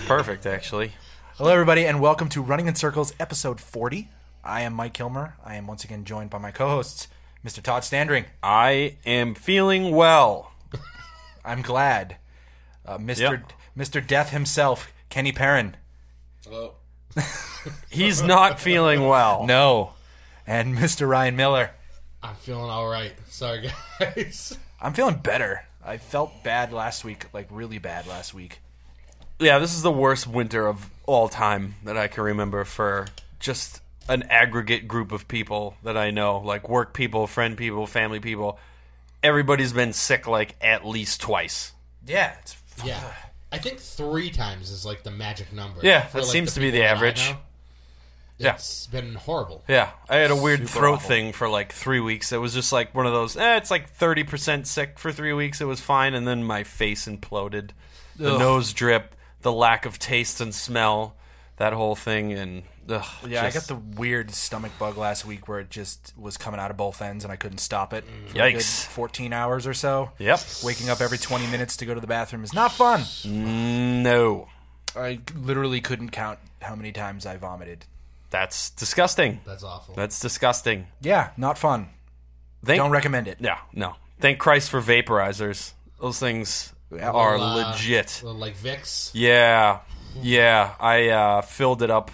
real. That's perfect, actually. Hello, everybody, and welcome to Running in Circles, episode 40. I am Mike Kilmer. I am once again joined by my co hosts, Mr. Todd Standring. I am feeling well. I'm glad. Uh, Mr. Yep. Mr. Death himself, Kenny Perrin. Hello. He's not feeling well. No. And Mr. Ryan Miller. I'm feeling all right. Sorry, guys. I'm feeling better. I felt bad last week, like really bad last week. Yeah, this is the worst winter of all time that I can remember for just an aggregate group of people that I know, like work people, friend people, family people. Everybody's been sick like at least twice. Yeah, it's Yeah. I think three times is like the magic number. Yeah, for, that like, seems to be the average. know. Yeah. It's been horrible. Yeah, I had a weird Super throat awful. thing for like three weeks. It was just like one of those. Eh, it's like thirty percent sick for three weeks. It was fine, and then my face imploded, the Ugh. nose drip, the lack of taste and smell, that whole thing, and ugh, Yeah, just- I got the weird stomach bug last week where it just was coming out of both ends and I couldn't stop it. Mm. For a good Yikes. 14 hours or so. Yep. Waking up every 20 minutes to go to the bathroom is not fun. no. I literally couldn't count how many times I vomited. That's disgusting. That's awful. That's disgusting. Yeah, not fun. Thank, Don't recommend it. Yeah, no. Thank Christ for vaporizers. Those things Yeah. are Uh, legit. little, like Vicks. Yeah, yeah. I uh, filled it up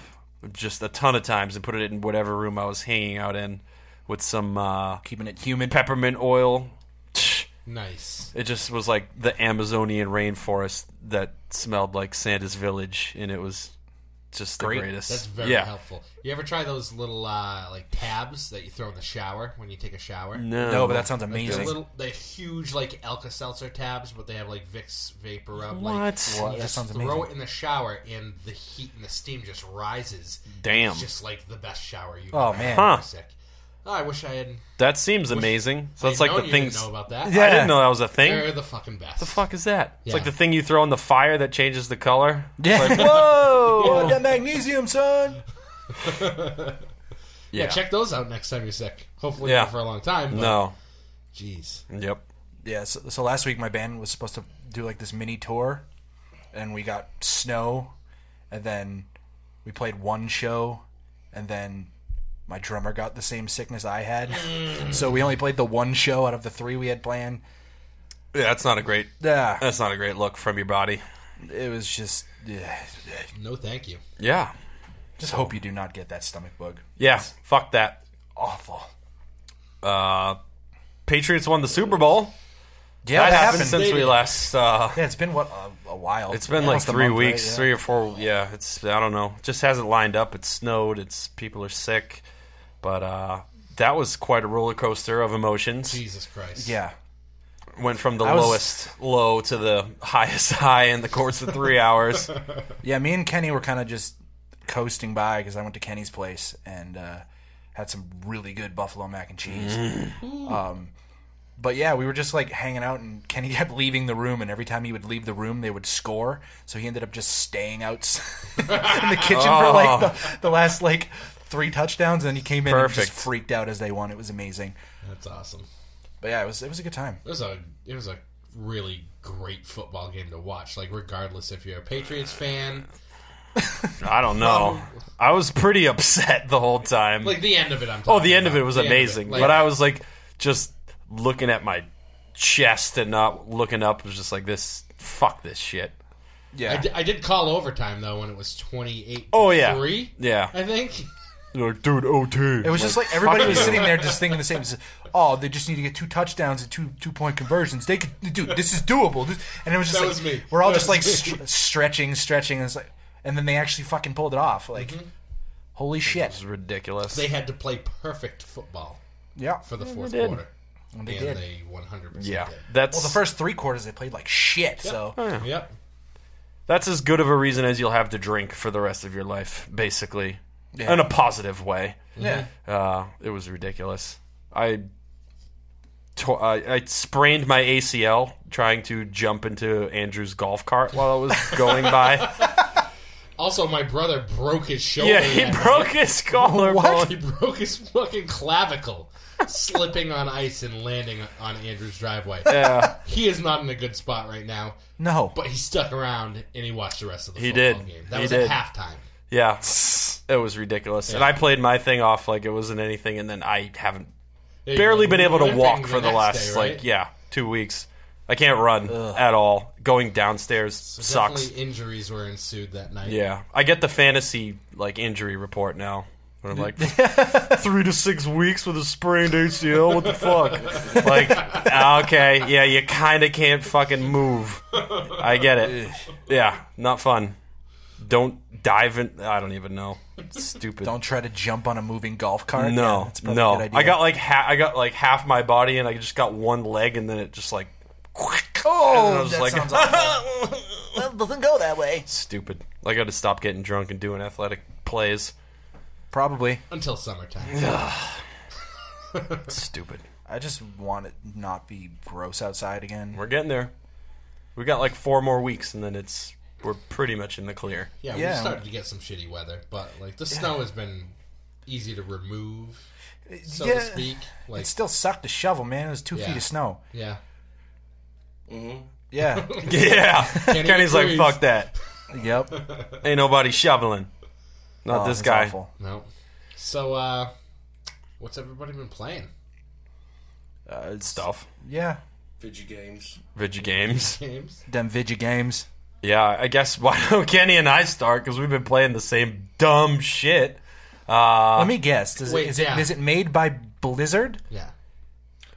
just a ton of times and put it in whatever room I was hanging out in with some uh, Keeping it humid. peppermint oil. Nice. It just was like the Amazonian rainforest that smelled like Santa's village, and it was just the Great. greatest. That's very yeah. helpful. You ever try those little uh, like tabs that you throw in the shower when you take a shower? No, No, but that sounds They're amazing. little, they're huge like Alka-Seltzer tabs, but they have like Vicks vapor rub. What? Like, What? You That just sounds throw amazing. it in the shower, and the heat and the steam just rises. Damn. It's just like the best shower you. Oh, ever man. Huh. Sick. Oh, I wish I had. That seems amazing. So that's like the you things. Know about that. Yeah. I didn't know that was a thing. They're the fucking best. the fuck is that? It's like the thing you throw in the fire that changes the color. Yeah. Like, Whoa! whoa! that magnesium, son. Yeah, check those out next time you're sick. Hopefully Yeah. not for a long time. But No. Jeez. Yep. Yeah, so, so last week my band was supposed to do like this mini tour, and we got snow, and then we played one show, and then my drummer got the same sickness I had, so we only played the one show out of the three we had planned. Yeah, that's not a great. Yeah, That's not a great look from your body. it was just. Yeah. No, thank you. Yeah. Just hope you do not get that stomach bug. Yeah. Fuck that. Awful. Uh, Patriots won the Super Bowl. Yeah, that that happened happened. since we last. Uh, Yeah, it's been what a, a while. it's been like Almost a three month, right? weeks, Yeah. three or four. Yeah, it's I don't know. Just hasn't lined up. It's snowed. It's people are sick, but uh, that was quite a roller coaster of emotions. Jesus Christ. Yeah, Went from the I was- lowest low to the highest high in the course of three hours. Yeah, me and Kenny were kind of just coasting by because I went to Kenny's place and uh, had some really good buffalo mac and cheese. Um, but yeah, we were just like hanging out, and Kenny kept leaving the room, and every time he would leave the room, they would score. So he ended up just staying out in the kitchen for like the, the last like three touchdowns, and then he came in and just freaked out as they won. It was amazing. That's awesome. But yeah, it was it was a good time. It was a it was a really great football game to watch. Like regardless if you're a Patriots fan, I don't know. Um, I was pretty upset the whole time. like the end of it. I'm. oh, the end of it was The end of amazing, Like, but I was like just looking at my chest and not looking up. Was just like this. Fuck this shit. Yeah, I, di- I did call overtime though when it was twenty eight. Oh, yeah. three. Yeah. I think. Like, dude, OT. It was just like everybody was sitting there just thinking the same. It's, Oh, they just need to get two touchdowns and two two point conversions. They could, dude. This is doable. This, and it was just That like was me. we're all That just like was me. str- stretching, stretching, and it's like, and then they actually fucking pulled it off. Like, mm-hmm. holy It shit! was ridiculous. They had to play perfect football Yeah, for the fourth did. quarter, And they and did. they one hundred percent yeah, did. that's well, the first three quarters they played like shit. So oh, Yep. that's as good of a reason as you'll have to drink for the rest of your life, basically, Yeah. in a positive way. yeah, Uh, it was ridiculous. I, to- I I sprained my ACL trying to jump into Andrew's golf cart while I was going by. Also, my brother broke his shoulder. Yeah, he that night. broke his collarbone. He broke his fucking clavicle slipping on ice and landing on Andrew's driveway. Yeah, He is not in a good spot right now, No. but he stuck around and he watched the rest of the He football did. game. That He was did. at halftime. yeah. It was ridiculous, and I played my thing off like it wasn't anything, and then I haven't Yeah, barely been able to walk for the next last day, right? like yeah two weeks. I can't run at all. Going downstairs sucks. Injuries were ensued that night. Yeah, I get the fantasy like injury report now. Where I'm like three to six weeks with a sprained ACL. What the fuck? Like, ah, okay, yeah, you kind of can't fucking move. I get it. Yeah, not fun. Don't dive in. I don't even know. Stupid. Don't try to jump on a moving golf cart. Yeah, no, that's probably a no. good idea. I got like ha- I got like half my body, and I just got one leg, and then it just like. Oh, and I was that like, sounds awful. well, it doesn't go that way. Stupid. I got to stop getting drunk and doing athletic plays. Probably. Until summertime. Stupid. I just want it not be gross outside again. We're getting there. We got like four more weeks, and then it's we're pretty much in the clear. Yeah, Yeah. we started to get some shitty weather, but like the snow has been easy to remove, so yeah, to speak. Like, it still sucked to shovel, man. It was two Yeah. feet of snow. yeah, Yeah. Yeah, Kenny's like, fuck that. yep. Ain't nobody shoveling. Not Oh, this guy. awful. no. So, uh, what's everybody been playing? Uh, Stuff. Yeah. Video games. Video games. Games. Them Vigi games. Yeah, I guess why don't Kenny and I start because we've been playing the same dumb shit. Uh, Let me guess. Does wait, it, is, yeah. it, is it made by Blizzard? Yeah.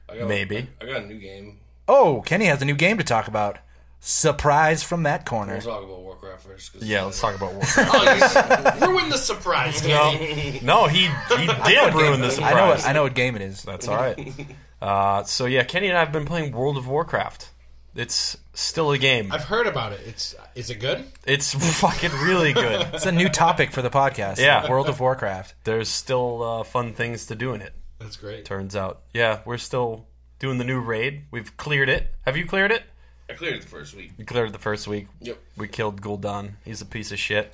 I got, Maybe. I, I got a new game. Oh, Kenny has a new game to talk about. Surprise from that corner. We'll talk about Warcraft first. 'cause- yeah, let's talk about Warcraft. Oh, you the surprise, Kenny. no, he he did ruin the I surprise. know what I know what game it is. That's all right. Uh, so yeah, Kenny and I have been playing World of Warcraft. It's still a game. I've heard about it. It's is it good? It's fucking really good. It's a new topic for the podcast. Yeah. World of Warcraft. There's still uh, fun things to do in it. That's great. Turns out, yeah, we're still doing the new raid. We've cleared it. Have you cleared it? I cleared it the first week. We cleared it the first week. Yep. We killed Gul'dan. He's a piece of shit.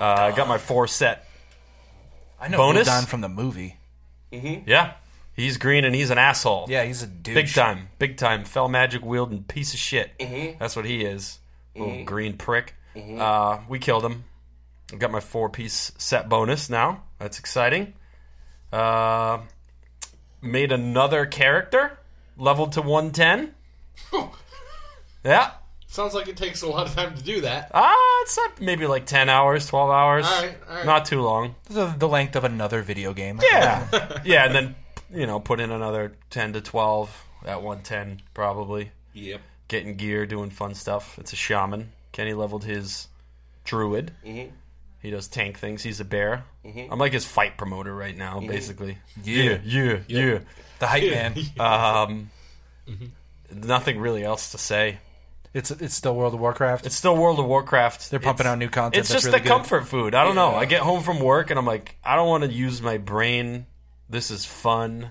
Uh, I got my four set. I know Bonus? Gul'dan from the movie. Yeah, he's green and he's an asshole. Yeah, he's a douche. big time, big time. Fel magic wielding piece of shit. That's what he is. Little green prick. Uh, we killed him. I got my four piece set bonus now. That's exciting. Uh, made another character, leveled to one ten. yeah. Sounds like it takes a lot of time to do that. Ah, it's uh, maybe like ten hours, twelve hours. All right, all right. Not too long. The, the length of another video game. Yeah, yeah, and then you know put in another ten to twelve at one ten probably. Yep. Getting gear, doing fun stuff. It's a shaman. Kenny leveled his druid. Mm-hmm. He does tank things. He's a bear. I'm like his fight promoter right now, basically. Yeah. yeah, yeah. The hype man. Um, nothing really else to say. It's it's still World of Warcraft. It's still World of Warcraft. They're pumping It's- out new content It's just really the good. comfort food. I don't know. I get home from work and I'm like, I don't want to use my brain. This is fun.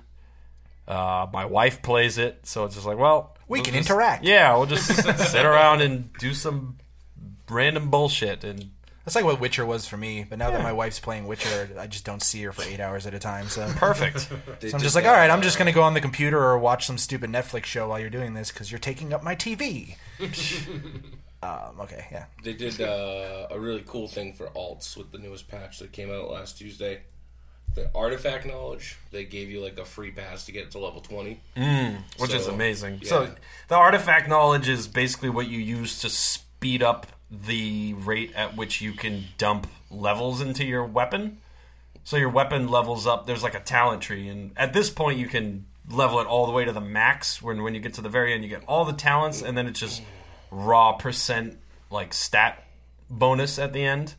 Uh, my wife plays it, so it's just like, well, we we'll can just- interact. Yeah, we'll just sit around and do some random bullshit. And That's like what Witcher was for me. But now Yeah. that my wife's playing Witcher, I just don't see her for eight hours at a time. So, perfect. So I'm just like, all right, I'm just gonna go on the computer or watch some stupid Netflix show while you're doing this because you're taking up my TV. um, okay, yeah. They did uh, a really cool thing for alts with the newest patch that came out last Tuesday. The artifact knowledge, they gave you like a free pass to get to level 20. which is amazing. yeah. So the artifact knowledge is basically what you use to speed up the rate at which you can dump levels into your weapon. So your weapon levels up. There's like a talent tree, and at this point you can level it all the way to the max. When when you get to the very end, you get all the talents, and then it's just raw percent like stat bonus at the end.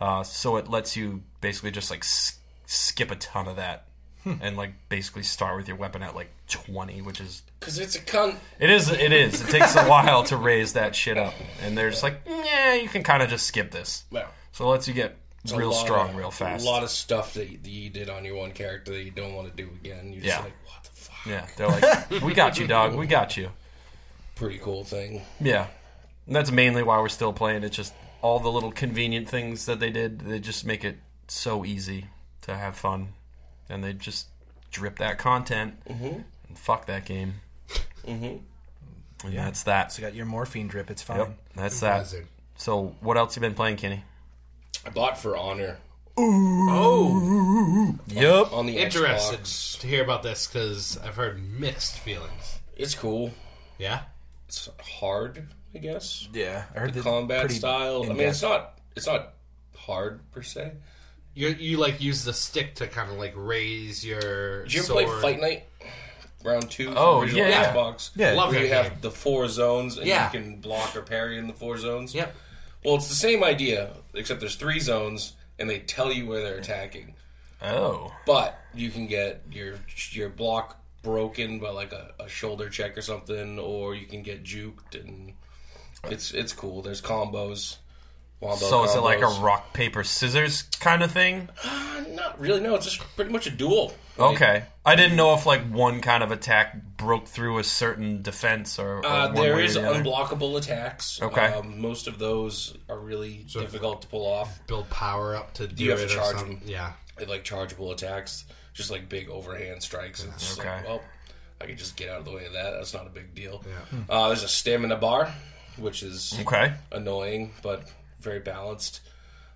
Uh, so it lets you basically just like skip a ton of that. Hmm. And like basically start with your weapon at like twenty, which is Because it's a cunt. it is. It is. It takes a while to raise that shit up, and they're just like, yeah, you can kind of just skip this. Well, So it lets you get it's real strong, of- real fast. A lot of stuff that you, that you did on your one character that you don't want to do again. You're just Yeah. like, what the fuck? yeah, they're like, we got you, dog. We got you. Pretty cool thing. Yeah, and that's mainly why we're still playing. It's just all the little convenient things that they did. They just make it so easy to have fun, and they just drip that content and fuck that game. Mm-hmm. And that's that. So you got your morphine drip. It's fine. Yep, that's that. Buzzard. So, what else you been playing, Kenny? I bought For Honor Oh, Yep. on the interested Xbox. to hear about this because I've heard mixed feelings. It's cool. Yeah, It's hard, I guess. Yeah, I heard The that combat style. I mean, it's not. It's not hard per se. You you like use the stick to kind of like raise your. Did you ever sword. play Fight Night? Round two. from Oh, original yeah. Xbox. Yeah. Love Where that you game. have the four zones and Yeah. you can block or parry in the four zones. Yep. Well, it's the same idea, except there's three zones and they tell you where they're attacking. Oh, But you can get your your block broken by like a, a shoulder check or something, or you can get juked, and it's it's cool. There's combos. Wombo so is it like a rock paper scissors kind of thing? Uh, not really. No, it's just pretty much a duel. Like, Okay, I didn't know if like one kind of attack broke through a certain defense or, or Uh, one there way or is the other. unblockable attacks. Okay. Um, most of those are really difficult to pull off. Build power up to do you have it to charge them. Yeah. They like chargeable attacks, just like big overhand strikes. And it's Okay. like, well, I can just get out of the way of that. That's not a big deal. Yeah. Uh, there's a stamina bar, which is Okay, annoying but very balanced.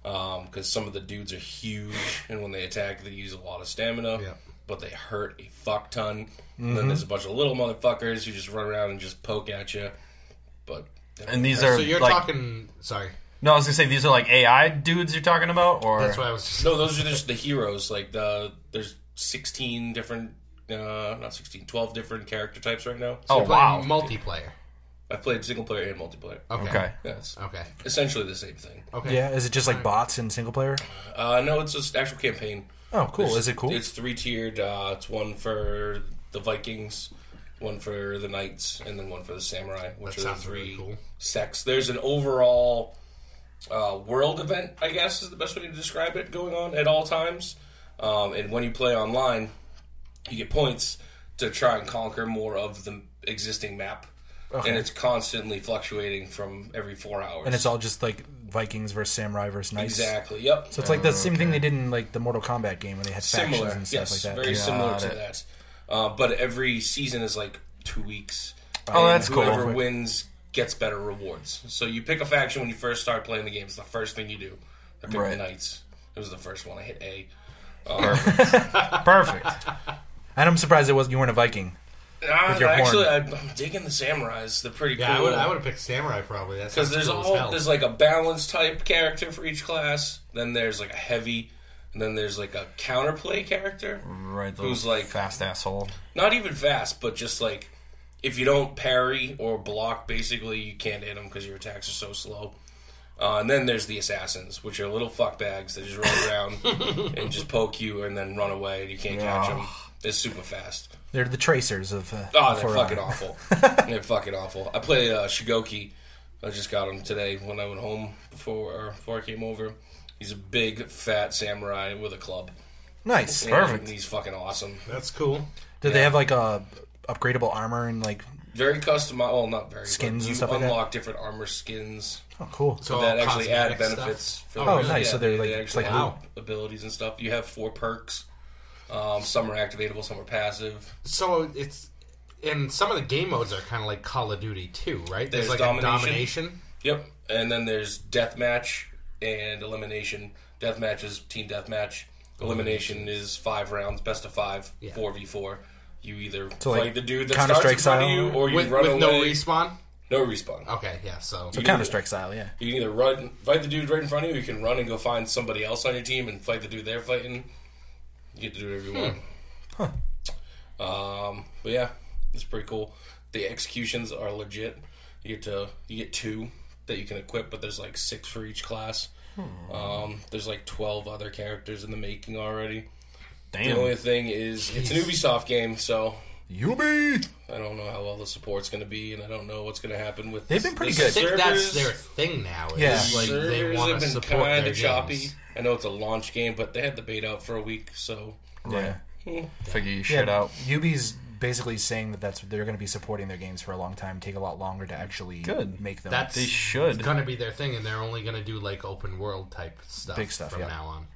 Because some of the dudes are huge, and when they attack, they use a lot of stamina. Yeah. But they hurt a fuck ton. And then there's a bunch of little motherfuckers who just run around and just poke at you. But and these are So you're like talking. Sorry, no, I was gonna say these are like AI dudes you're talking about, or that's why I was. Just, No, those are just the heroes. Like the there's 16 different, uh, not 16, 12 different character types right now. oh You're playing wow, multiplayer. I've played single player and multiplayer. Okay. okay, Yeah, it's Okay. essentially the same thing. Okay. Yeah, is it just like bots in single player? Uh, no, it's just actual campaign. Oh, cool. Is it cool? It's three tiered. Uh, it's one for the Vikings, one for the knights, and then one for the samurai, which That are the sounds three really cool. sects. There's an overall uh, world event, I guess, is the best way to describe it, going on at all times. Um, and when you play online, you get points to try and conquer more of the existing map. Okay. And it's constantly fluctuating from every four hours. and it's all just like Vikings versus samurai versus knights. exactly. Yep. So it's like the same thing they did in like the Mortal Kombat game where they had similar. factions and stuff yes, like that. very similar Got to that. Uh, but every season is like two weeks. Oh, And that's cool. Whoever wins gets better rewards. So you pick a faction when you first start playing the game. It's the first thing you do. I picked Right. the Knights. It was the first one. I hit A. perfect. And I'm surprised it was you weren't a Viking. Your actually, horn. I'm digging the samurais. They're pretty Yeah, I would. I would have picked samurai probably. That's because there's cool as all there's like a balance type character for each class. Then there's like a heavy, and then there's like a counterplay character. Right, the Who's like- fast asshole. Not even fast, but just like if you don't parry or block, basically you can't hit them because your attacks are so slow. Uh, and then there's the assassins, which are little fuckbags that just run around and just poke you and then run away, and you can't catch them. They're super fast. They're the tracers of. Uh, Oh, they're fucking Honor. awful. they're fucking awful. I play uh, Shugoki. I just got him today when I went home before before I came over. He's a big fat samurai with a club. Nice. And Perfect. He's fucking awesome. That's cool. Did they have like a upgradable armor and like? Very customized. Well, not very. Skins but and you stuff like that? unlock different armor skins Oh, cool. So that actually add benefits. stuff? For Oh, the- nice. Yeah, So they're they, like- they it's like have Wow. abilities and stuff. You have four perks. Um, some are activatable, some are passive. So it's and some of the game modes are kind of like Call of Duty too, right? There's, There's like domination. a domination. Yep. And then there's deathmatch and elimination. Deathmatch is team deathmatch. Elimination is five rounds, best of five, four v four. You either So, fight like, the dude that starts in Counter-Strike front of you, or you With, run with no respawn. no respawn. Okay, yeah. So, So You- Counter Strike style, yeah. You can either run, fight the dude right in front of you, or you can run and go find somebody else on your team and fight the dude they're fighting. You get to do whatever you want. Um, but yeah, it's pretty cool. The executions are legit. You get to you get two that you can equip, but there's like six for each class. Um, there's like twelve other characters in the making already. The only thing is, it's an Ubisoft game, so Ubi. I don't know how well the support's going to be, and I don't know what's going to happen with. They've the- been pretty the good. I think that's their thing now. Is Yeah. like they Servers want have to been support kind their of choppy. games. I know it's a launch game, but they had the beta out for a week, so Yeah. Hmm. Figure you Yeah. shit out. Ubi's basically saying that that's they're going to be supporting their games for a long time. Take a lot longer to actually Good. make them. That's They should. gonna be their thing, and they're only gonna do like open world type stuff, Big stuff, from yeah. now on.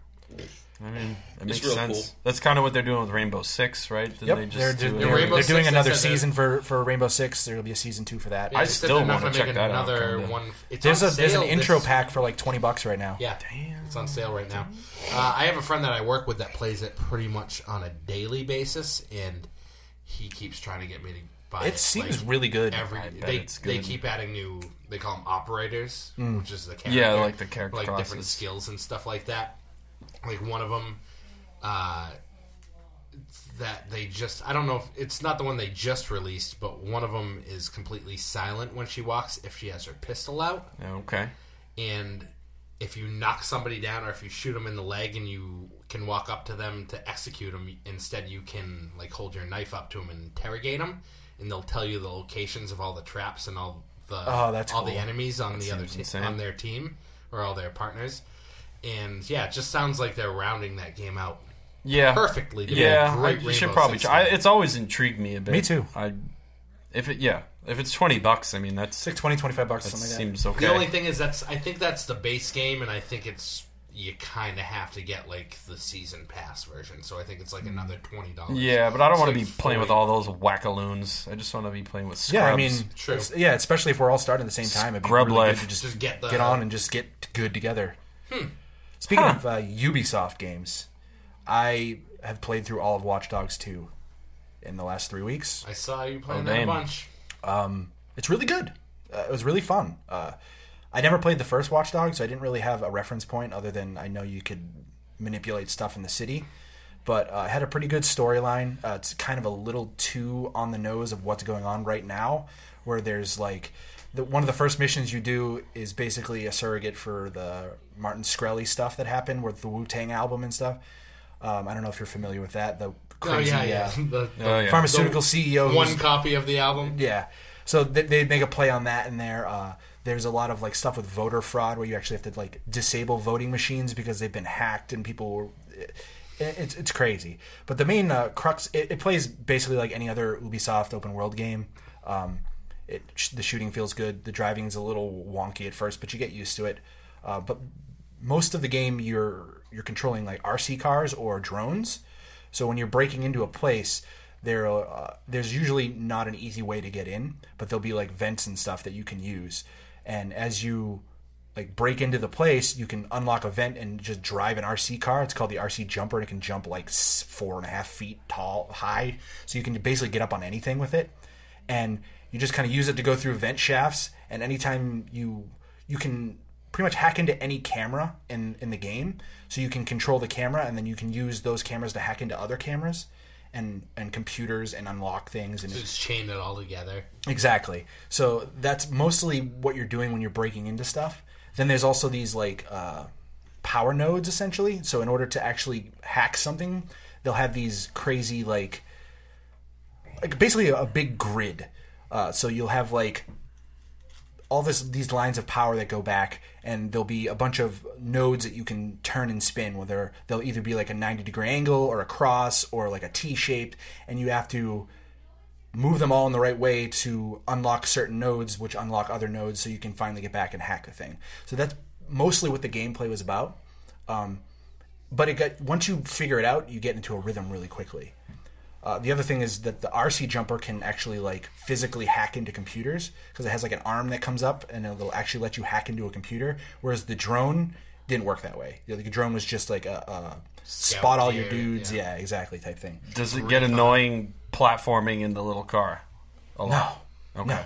I mean, it makes real sense. cool. That's kind of what they're doing with Rainbow Six, right? Didn't Yep, they just they're, do they're, they're, they're doing another season for, for Rainbow Six. There will be a season two for that. Yeah, I still wanna check make that out, Another kinda. one. It's There's on a there's an intro this- pack for like twenty bucks right now. Yeah, it's on sale right now. Uh, I have a friend that I work with that plays it pretty much on a daily basis, and he keeps trying to get me to buy it. It seems like, really good. Every they it's they keep adding new. They call them operators, which is the character, Yeah, like the character like different skills and stuff like that. Like one of them, uh, that they just I don't know if it's not the one they just released, but one of them is completely silent when she walks if she has her pistol out. Okay. and if you knock somebody down or if you shoot them in the leg and you can walk up to them to execute them instead you can like hold your knife up to them and interrogate them and they'll tell you the locations of all the traps and all the Oh, all the enemies on the other seems te- on their team or all their partners and yeah it just sounds like they're rounding that game out Yeah. perfectly to be a Yeah, I, great you should probably. Try. I, it's always intrigued me a bit. Me too. I, if it, yeah, if it's twenty bucks, I mean that's It's like 20, 25 bucks, that something like that. seems okay. The only thing is that's I think that's the base game, and I think it's you kind of have to get like the season pass version. So I think it's like another twenty dollars. yeah, but I don't It's want to like be playing with all those wackaloons. I just want to be playing with scrubs. Yeah, I mean, True. yeah, especially if we're all starting at the same time, it'd be Scrub really life. good to just, Just get the- get on and just get good together. Hmm. Speaking of uh, Ubisoft games, I have played through all of Watch Dogs 2 in the last three weeks. I saw you playing Oh, that a damn. bunch. It's really good. Uh, it was really fun. Uh, I never played the first Watch Dogs, so I didn't really have a reference point other than I know you could manipulate stuff in the city. But uh, it had a pretty good storyline. Uh, it's kind of a little too on the nose of what's going on right now, where there's like the, one of the first missions you do is basically a surrogate for the Martin Shkreli stuff that happened with the Wu Tang album and stuff. Um, I don't know if you're familiar with that. The Oh crazy yeah, yeah. uh, The, the Oh, yeah. pharmaceutical CEO one copy of the album. yeah. So they, they make a play on that in there. Uh, there's a lot of like stuff with voter fraud where you actually have to like disable voting machines because they've been hacked and people. Were, it, it's it's crazy. But the main uh, crux it, it plays basically like any other Ubisoft open world game. Um, it the shooting feels good. The driving is a little wonky at first, but you get used to it. Uh, but most of the game you're you're controlling like RC cars or drones. So when you're breaking into a place, there uh, there's usually not an easy way to get in, but there'll be like vents and stuff that you can use. And as you like break into the place, you can unlock a vent and just drive an RC car. It's called the RC jumper, and it can jump like four and a half feet tall, high. So you can basically get up on anything with it, and you just kind of use it to go through vent shafts. And anytime you you can pretty much hack into any camera in in the game, so you can control the camera, and then you can use those cameras to hack into other cameras. And, and computers and unlock things and Just chain it all together. Exactly. So that's mostly what you're doing when you're breaking into stuff. Then there's also these like uh, power nodes essentially. So in order to actually hack something, they'll have these crazy like like basically a big grid. Uh, so you'll have like all this these lines of power that go back and there'll be a bunch of nodes that you can turn and spin whether they'll either be like a 90 degree angle or a cross or like a T shaped and you have to move them all in the right way to unlock certain nodes, which unlock other nodes, so you can finally get back and hack the thing. So that's mostly what the gameplay was about. Um, but it got once you figure it out, you get into a rhythm really quickly. Uh, the other thing is that the RC jumper can actually like physically hack into computers because it has like an arm that comes up and it'll actually let you hack into a computer. Whereas the drone didn't work that way. The drone was just like a, a spot all your dudes, yeah. yeah, exactly type thing. Does it get annoying platforming in the little car? A lot? No, Okay. no.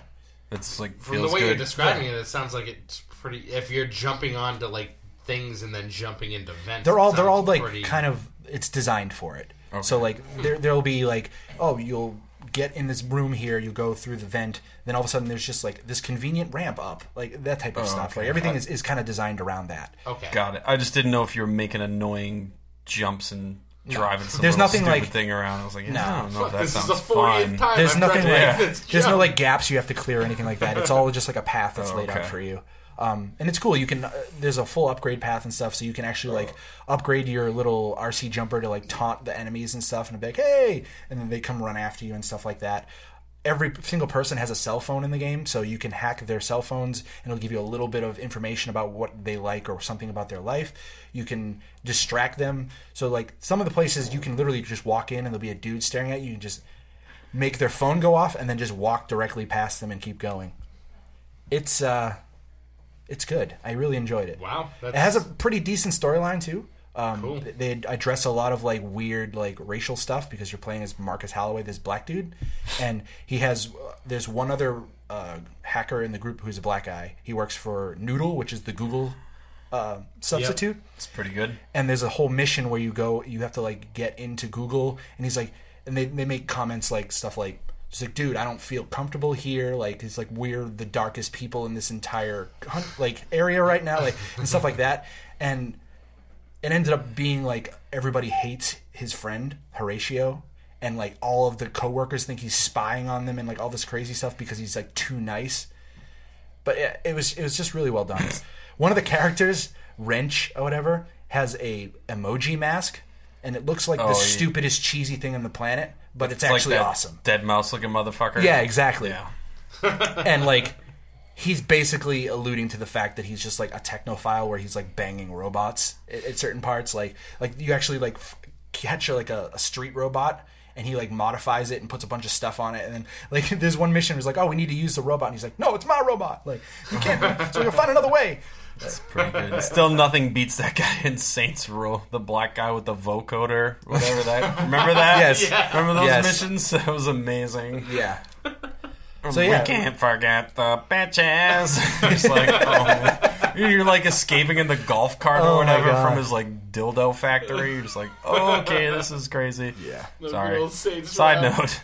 It's like From the way good. you're describing it, it sounds like it's pretty. If you're jumping onto like things and then jumping into vents, they're all they're all sounds like pretty- kind of it's designed for it. So like there there'll be like oh you'll get in this room here you go through the vent then all of a sudden there's just like this convenient ramp up like that type of oh, stuff okay. like everything is, is kind of designed around that okay. Got it. I just didn't know if you were making annoying jumps and driving some There's nothing stupid like- thing around. I was like, yeah, I don't know. if That this is sounds the 40th fun. time there's I've nothing like make this there's no like gaps you have to clear or anything like that it's all just like a path that's Oh, laid out for you Um, and it's cool. You can uh, there's a full upgrade path and stuff, so you can actually like upgrade your little RC jumper to like taunt the enemies and stuff, and be like, hey, and then they come run after you and stuff like that. Every single person has a cell phone in the game, so you can hack their cell phones, and it'll give you a little bit of information about what they like or something about their life. You can distract them. So like some of the places you can literally just walk in and there'll be a dude staring at you, and just make their phone go off, and then just walk directly past them and keep going. It's uh, it's good. I really enjoyed it. Wow, It has a pretty decent storyline too. Um, Cool. They address a lot of like weird like racial stuff because you're playing as Marcus Holloway, this black dude, and he has there's one other uh, hacker in the group who's a black guy. He works for Nudle, which is the Google uh, substitute It's pretty good. and there's a whole mission where you go you have to like get into google and he's like and they, they make comments like stuff like just like dude i don't feel comfortable here like it's like we're the darkest people in this entire like area right now like and stuff like that and it ended up being like everybody hates his friend horatio and like all of the coworkers think he's spying on them and like all this crazy stuff because he's like too nice but it, it was it was just really well done. One of the characters, Wrench or whatever, has a emoji mask, and it looks like Oh, the yeah. stupidest cheesy thing on the planet, but it's, It's like actually that awesome. Deadmau5 looking motherfucker. Yeah, exactly. Yeah. And like, he's basically alluding to the fact that he's just like a technophile, where he's like banging robots at, at certain parts. Like, like you actually like f- catch like a, a street robot. And he like modifies it and puts a bunch of stuff on it, and then like there's one mission where he's like, "Oh, we need to use the robot," and he's like, "No, it's my robot. Like you can't, so we'll find another way." That's pretty good. Still nothing beats that guy in Saints Row, the black guy with the vocoder, whatever that. Remember that? Yes. Remember those Yes. missions? That was amazing. Yeah. So, yeah. we can't forget the bitches. It's like, oh, you're like escaping in the golf cart Oh, or whatever from his like dildo factory. You're just like, oh, okay, this is crazy. Yeah. Sorry. Side Row. note.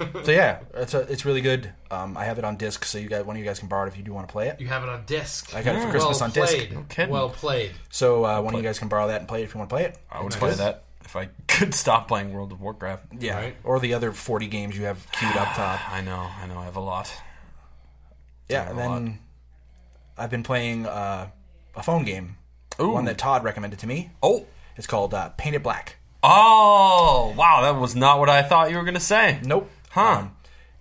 So yeah, it's a, it's really good. Um, I have it on disc, so you guys, one of you guys can borrow it if you do want to play it. You have it on disc. I got it for Christmas well on disc. played. kidding. Well played. So uh, one of you guys can borrow that and play it if you want to play it. I would Nice. play that if I could stop playing World of Warcraft. Yeah. Right. Or the other forty games you have queued up top. I know, I know, I have a lot. Yeah. a And lot. then I've been playing uh, a phone game, Ooh. one that Todd recommended to me. Oh. It's called uh, Paint It Black. Oh, wow, that was not what I thought you were going to say. Nope. Huh. Um,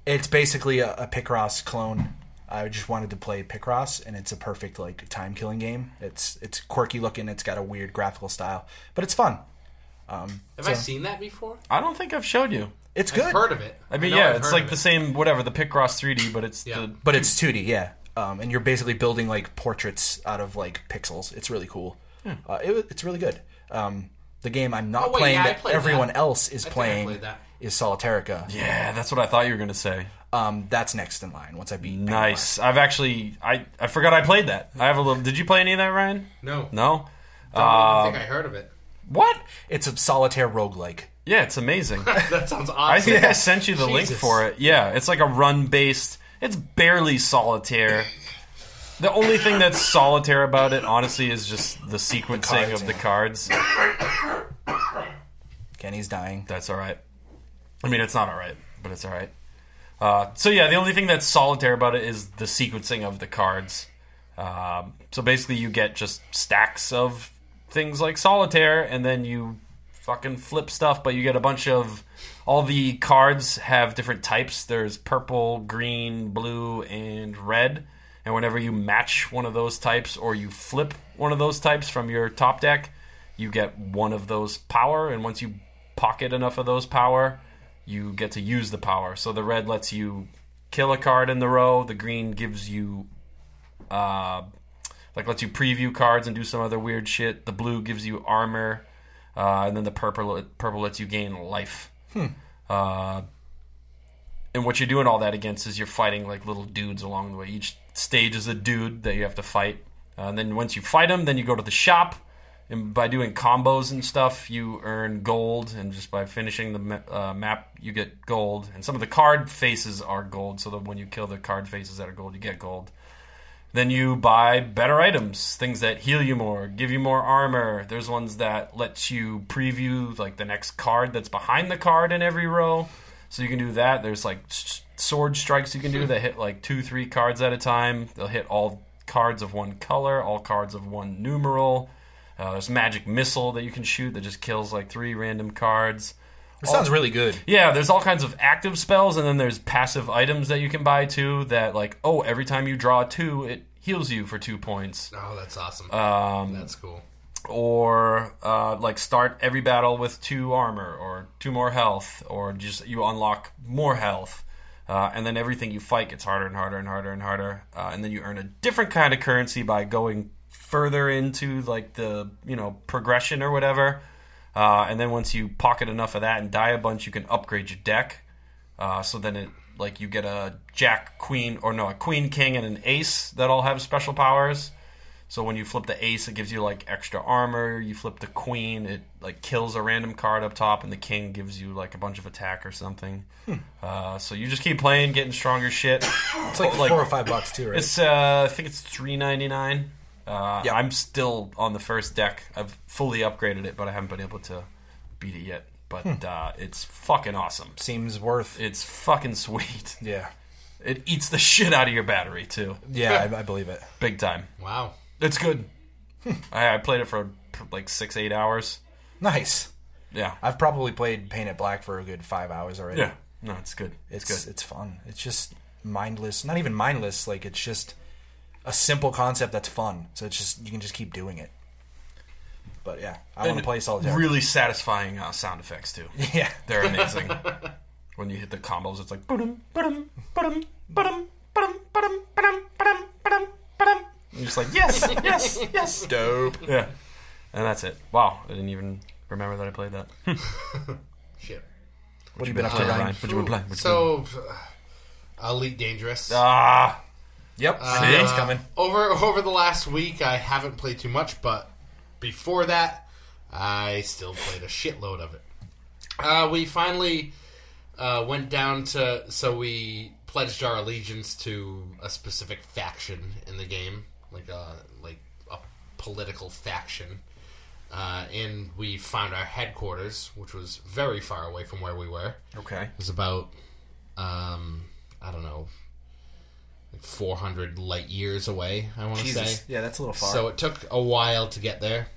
it's basically a, a Picross clone. I just wanted to play Picross, and it's a perfect like time killing game. It's it's quirky looking. It's got a weird graphical style, but it's fun. Um, Have so- I seen that before? I don't think I've showed you. It's good, I've heard of it. I mean, know yeah, I've it's like the it. same, whatever, the Picross 3D, but it's Yeah. the. but it's 2D, yeah. Um, and you're basically building like portraits out of like pixels. It's really cool. Uh, it, it's really good. Um, the game I'm not Oh, wait, playing yeah, that everyone that. else is I think I playing played that. Is Solitairica. Yeah, that's what I thought you were going to say. Um, that's next in line once I beat. Paint It Nice. I've actually, I, I forgot I played that. I have a little. Did you play any of that, Ryan? No. No? I don't even think I heard of it. What? It's a solitaire roguelike. Yeah, it's amazing. That sounds awesome. I think I sent you the link for it. Yeah, it's like a run based. It's barely solitaire. The only thing that's solitaire about it, honestly, is just the sequencing cards, of the cards. Kenny's dying. That's all right. I mean, it's not all right, but it's all right. Uh, so yeah, the only thing that's solitaire about it is the sequencing of the cards. Um, so basically, you get just stacks of things like solitaire, and then you fucking flip stuff. But you get a bunch of all the cards have different types. There's purple, green, blue, and red. And whenever you match one of those types, or you flip one of those types from your top deck, you get one of those power. And once you pocket enough of those power, you get to use the power. So the red lets you kill a card in the row. The green gives you, uh, like, lets you preview cards and do some other weird shit. The blue gives you armor, uh, and then the purple purple lets you gain life. Uh, and what you're doing all that against is you're fighting like little dudes along the way. Each stage is a dude that you have to fight. Uh, and then once you fight them, then you go to the shop. And by doing combos and stuff, you earn gold. And just by finishing the uh, map, you get gold. And some of the card faces are gold. So that when you kill the card faces that are gold, you get gold. Then you buy better items, things that heal you more, give you more armor. There's ones that let you preview like the next card that's behind the card in every row. So you can do that. There's like sword strikes you can do that hit like two, three cards at a time. They'll hit all cards of one color, all cards of one numeral. Uh, there's magic missile that you can shoot that just kills like three random cards. It sounds really good. Yeah, there's all kinds of active spells, and then there's passive items that you can buy too. That like, oh, every time you draw two, it heals you for two points. Oh, that's awesome. Um, that's cool. or uh, like start every battle with two armor or two more health, or just you unlock more health. Uh, and then everything you fight gets harder and harder and harder and harder, uh, and then you earn a different kind of currency by going further into like the you know progression or whatever. Uh, and then once you pocket enough of that and die a bunch, you can upgrade your deck. Uh, so then it like you get a jack, queen, or no, a queen, king, and an ace that all have special powers. So when you flip the ace, it gives you like extra armor. You flip the queen, it like kills a random card up top, and the king gives you like a bunch of attack or something. Uh, so you just keep playing, getting stronger shit. It's like, Like- four or five bucks too, right? It's uh, I think it's three ninety nine. Uh, Yeah. I'm still on the first deck. I've fully upgraded it, but I haven't been able to beat it yet. But uh, it's fucking awesome. Seems worth. It's fucking sweet. Yeah, It eats the shit out of your battery too, yeah, I, I believe it. big time. Wow. It's good. I, I played it for like six, eight hours. Nice. Yeah, I've probably played Paint It Black for a good five hours already. yeah. No, it's good. It's, it's good. it's fun. It's just mindless. Not even mindless. Like it's just a simple concept that's fun. So it's just you can just keep doing it. But yeah, I want to And play Solitaire. Really satisfying uh, sound effects too. yeah, They're amazing. when you hit the combos, it's like ba-dum, ba-dum, ba-dum, ba-dum, ba-dum, ba-dum, ba-dum, ba-dum, ba-dum, ba-dum. You're just like, yes, yes, yes. dope. Yeah. And that's it. Wow, I didn't even remember that I played that. Shit. What have you been up to, Ryan, Ryan? what you been playing? What you So, uh, Elite Dangerous. Ah, Yep, I knew it Uh, coming. Over over the last week, I haven't played too much, but before that, I still played a shitload of it. Uh, we finally uh, went down to so we pledged our allegiance to a specific faction in the game, like a like a political faction, uh, and we found our headquarters, which was very far away from where we were. okay. It was about, um, I don't know, like 400 light years away, I want to say. Yeah, that's a little far. So it took a while to get there.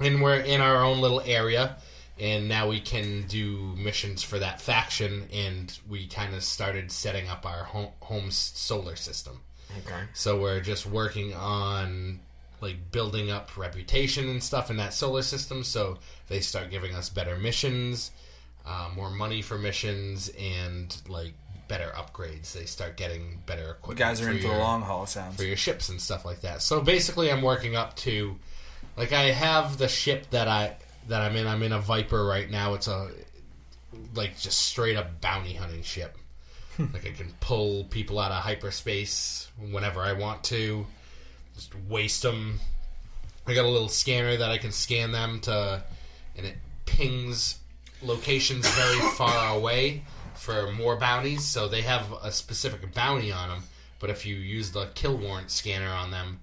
And we're in our own little area, and now we can do missions for that faction, and we kind of started setting up our home, home solar system. Okay. So we're just working on like building up reputation and stuff in that solar system. So they start giving us better missions, uh, more money for missions, and like better upgrades. They start getting better equipment. you guys are in for the your- long haul. Sounds. for your ships and stuff like that. So basically, I'm working up to, like, I have the ship that I that I'm in. I'm in a Viper right now. It's a like just straight up bounty hunting ship. Hmm. like I can pull people out of hyperspace whenever I want to, just waste them. I got a little scanner that I can scan them to, and it pings locations very far away for more bounties. So they have a specific bounty on them, but if you use the kill warrant scanner on them,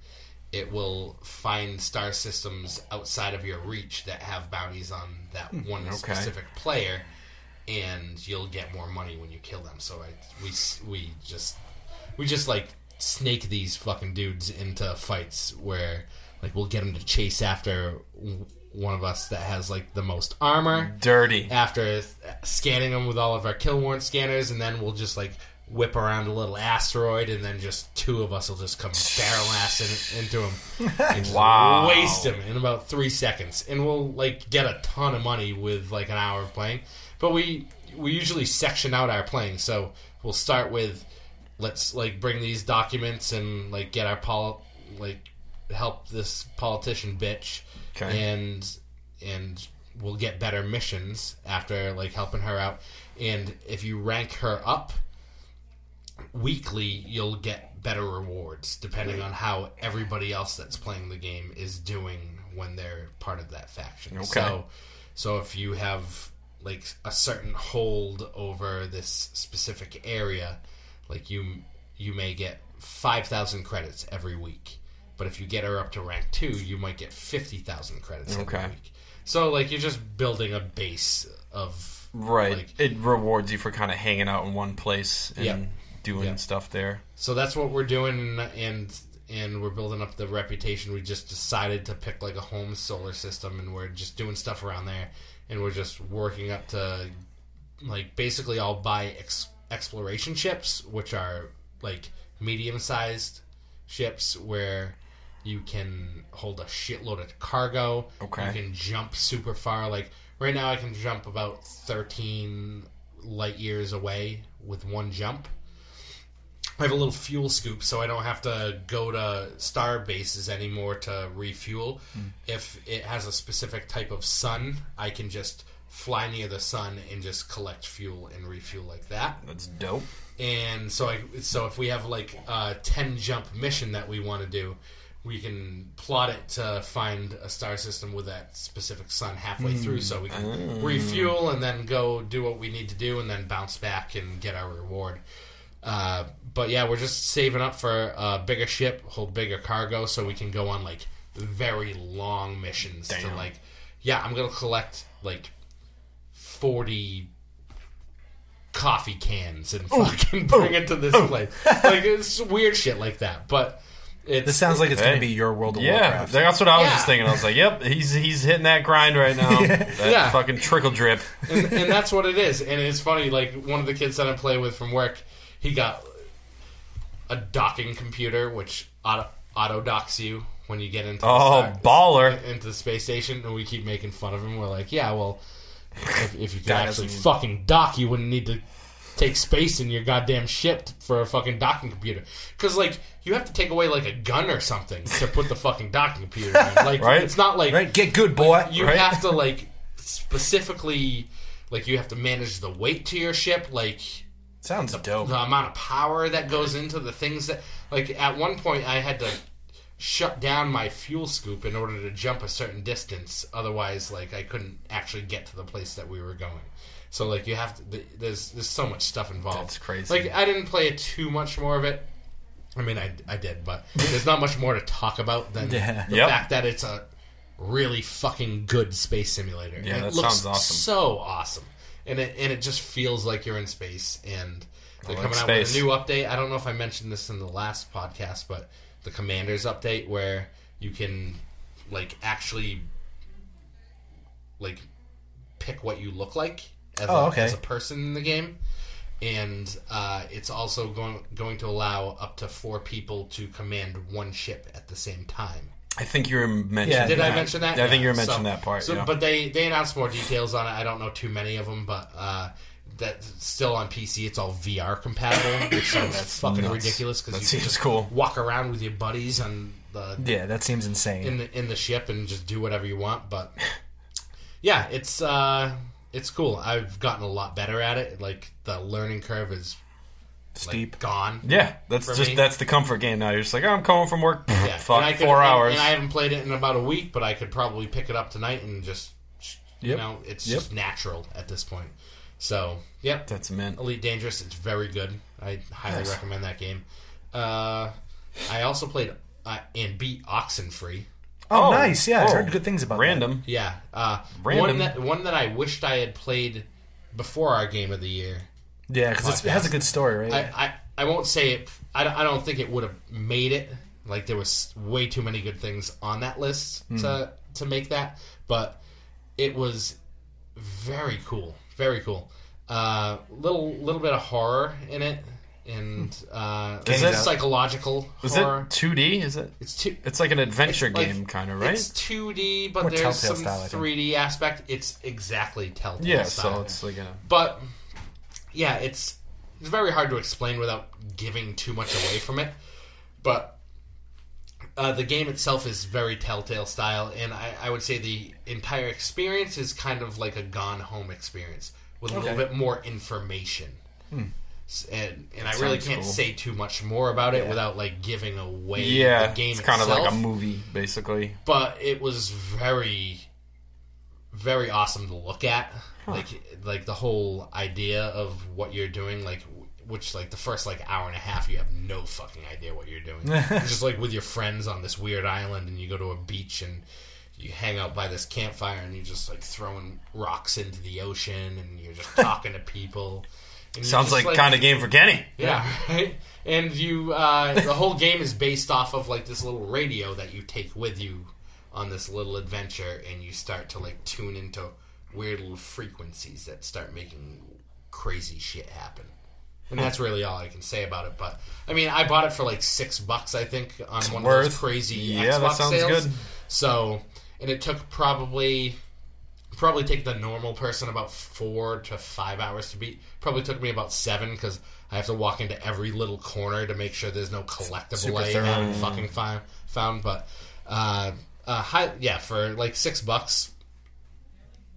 it will find star systems outside of your reach that have bounties on that hmm, one okay. specific player, and you'll get more money when you kill them. So I, we we just we just like snake these fucking dudes into fights where like we'll get them to chase after one of us that has like the most armor Dirty. after scanning them with all of our kill warrant scanners, and then we'll just like whip around a little asteroid, and then just two of us will just come barrel ass in, into him and Wow. waste him in about three seconds, and we'll like get a ton of money with like an hour of playing. But we we usually section out our playing, so we'll start with let's like bring these documents and like get our pol like help this politician bitch Okay. and and we'll get better missions after like helping her out and if you rank her up weekly you'll get better rewards depending on how everybody else that's playing the game is doing when they're part of that faction Okay. so so if you have like a certain hold over this specific area like you you may get 5000 credits every week but if you get her up to rank 2 you might get 50000 credits Okay. every week so like you're just building a base of Right. like, it rewards you for kind of hanging out in one place and doing stuff there. So that's what we're doing, and and we're building up the reputation. We just decided to pick like a home solar system, and we're just doing stuff around there, and we're just working up to like basically I'll buy ex- exploration ships, which are like medium sized ships where you can hold a shitload of cargo. Okay. You can jump super far. Like right now, I can jump about thirteen light years away with one jump. I have a little fuel scoop, so I don't have to go to star bases anymore to refuel. Hmm. If it has a specific type of sun, I can just fly near the sun and just collect fuel and refuel like that. That's dope. And so, I so if we have like a ten jump mission that we want to do, we can plot it to find a star system with that specific sun halfway through, so we can refuel and then go do what we need to do, and then bounce back and get our reward. Uh, but yeah, we're just saving up for a bigger ship, hold bigger cargo, so we can go on like very long missions. To like, yeah, I'm gonna collect like forty coffee cans and fucking bring it to this place. Like it's weird shit like that. But it's This sounds like it's going to be your World of Yeah, Warcraft. that's what I was Yeah. just thinking. I was like, "Yep, he's he's hitting that grind right now. That Yeah. fucking trickle drip." and, and that's what it is. And it's funny, like one of the kids that I play with from work, he got a docking computer, which auto, auto docks you when you get into the Oh, star- baller! into the space station, and we keep making fun of him. We're like, yeah, well, if, if you could actually fucking dock, you wouldn't need to take space in your goddamn ship for a fucking docking computer. Because like you have to take away like a gun or something to put the fucking docking computer. in. Like Right. it's not like Right? Get good, boy. you Right. have to like specifically like you have to manage the weight to your ship like Sounds dope. the amount of power that goes into the things that like at one point i had to shut down my fuel scoop in order to jump a certain distance otherwise like i couldn't actually get to the place that we were going so like you have to there's there's so much stuff involved That's crazy. like i didn't play it too much more of it i mean i, I did but there's not much more to talk about than Yeah. the Yep. fact that it's a really fucking good space simulator Yeah, And that it looks sounds awesome. so awesome and it and it just feels like you're in space and they're like coming out with a new update i don't know if i mentioned this in the last podcast but the commanders update where you can like actually like pick what you look like as, Oh, a, okay. as a person in the game and uh, it's also going going to allow up to four people to command one ship at the same time I think you were mentioning. Yeah, did I that. mention that? I think you were mentioning so- that part. So, yeah. but they they announced more details on it. I don't know too many of them, but uh, that's still on PC. It's all VR compatible, which sounds fucking nuts. ridiculous because you seems can just cool. walk around with your buddies on the Yeah, that seems insane. in the in the ship and just do whatever you want. But yeah, it's uh, it's cool. I've gotten a lot better at it. Like the learning curve is like, Steep. gone. yeah, that's just me. that's the comfort game now. You're just like, oh, I'm calling from work. Yeah, Fuck, could- four and- hours. And I haven't played it in about a week, but I could probably pick it up tonight and just, you Yep. know, it's Yep. just natural at this point. So, yep, that's mint. Elite Dangerous. It's very good. I highly Nice. recommend that game. Uh, I also played uh, and beat Oxenfree. Oh, Oh, nice. Yeah, I oh, heard good things about Random. Yeah, uh, Random. one that one that I wished I had played before our game of the year. Yeah, because it has a good story, right? I, I, I won't say it. I don't, I don't think it would have made it. Like there was way too many good things on that list to to make that, but it was very cool, very cool. Uh, little little bit of horror in it, and uh, Is it- psychological Is horror. it 2D? Is it? it's too. It's like an adventure It's like- game, kind of, right? It's 2D, but More there's some style, 3D aspect. It's exactly Telltale yeah, style. so it's like a. But yeah, it's it's very hard to explain without giving too much away from it. But uh, the game itself is very Telltale style, and I, I would say the entire experience is kind of like a Gone Home experience with a little bit more information. S- And and I really can't cool. say too much more about it Yeah. without like giving away Yeah, the game it's kind of like a movie, basically. but it was very very awesome to look at like like the whole idea of what you're doing like which like the first like hour and a half you have no fucking idea what you're doing It's just like with your friends on this weird island and you go to a beach and you hang out by this campfire and you're just like throwing rocks into the ocean and you're just talking to people you're Sounds just like, kind of game for Kenny. Yeah, right. And you, uh, the whole game is based off of like this little radio that you take with you on this little adventure, and you start to like tune into weird little frequencies that start making crazy shit happen. And that's really all I can say about it. But I mean, I bought it for like six bucks, I think, on one of those crazy Yeah, Xbox that sounds sales. good. So, and it took probably probably take the normal person about four to five hours to beat. Probably took me about seven because I have to walk into every little corner to make sure there's no collectible Super I haven't fucking fi- found. But uh, uh, high, yeah, for like six bucks,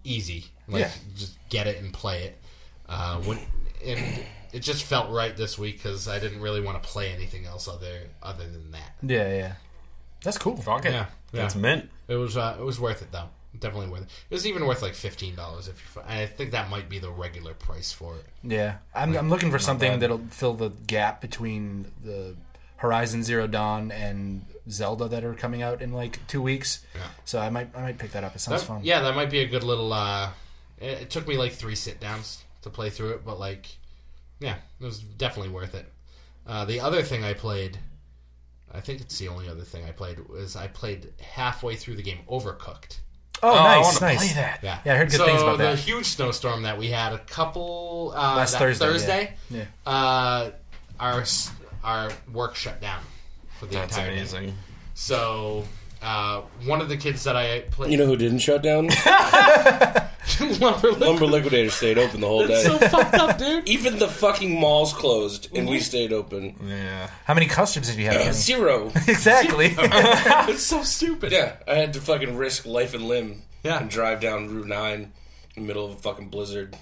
easy. Like Yeah. just get it and play it. Uh, when, and it just felt right this week because I didn't really want to play anything else other other than that. Yeah, yeah. That's cool. Fuck it. Yeah, yeah. That's mint. It was uh, it was worth it though. Definitely worth it. It was even worth like fifteen dollars if you. I think that might be the regular price for it. Yeah, I'm, I'm looking for something bad. that'll fill the gap between the Horizon Zero Dawn and Zelda that are coming out in like two weeks. Yeah. So I might I might pick that up. It sounds That- fun. yeah, that might be a good little. uh it, it took me like three sit downs to play through it, but like, yeah, it was definitely worth it. Uh, the other thing I played, I think it's the only other thing I played was I played halfway through the game Overcooked. Oh, I nice, want to nice. play that. Yeah, Yeah, I heard good so things about that. the huge snowstorm that we had a couple uh, Last Thursday, yeah. Thursday Yeah. uh, our our work shut down for the That's entire day. amazing. So uh, one of the kids that I played, You know who didn't shut down? Lumber Lumber Liquidator stayed open the whole day. so fucked up, dude. Even the fucking malls closed, and we stayed open. Yeah. How many customers did you have? Kenny? Zero. exactly. It's so stupid. Yeah, I had to fucking risk life and limb Yeah. and drive down Route 9 in the middle of a fucking blizzard.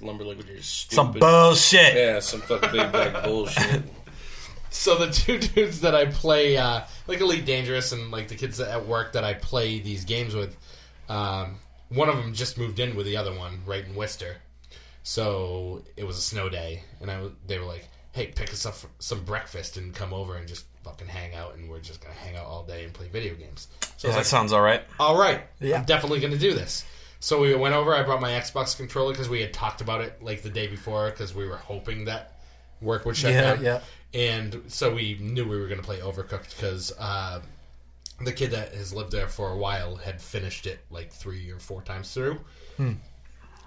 Lumber Liquidator's stupid. Some bullshit. Yeah, some fucking big bag bullshit. So the two dudes that I play, uh, like Elite Dangerous, and like the kids at work that I play these games with, um, one of them just moved in with the other one right in Worcester. So it was a snow day, and I they were like, "Hey, pick us up some breakfast and come over and just fucking hang out, and we're just gonna hang out all day and play video games." So Yeah, that sounds all right. all right, Yeah. I'm definitely to do this. So we went over. I brought my Xbox controller because we had talked about it like the day before because we were hoping that work would shut Yeah, down. yeah. And so we knew we were going to play Overcooked because uh, the kid that has lived there for a while had finished it like three or four times through. Hmm.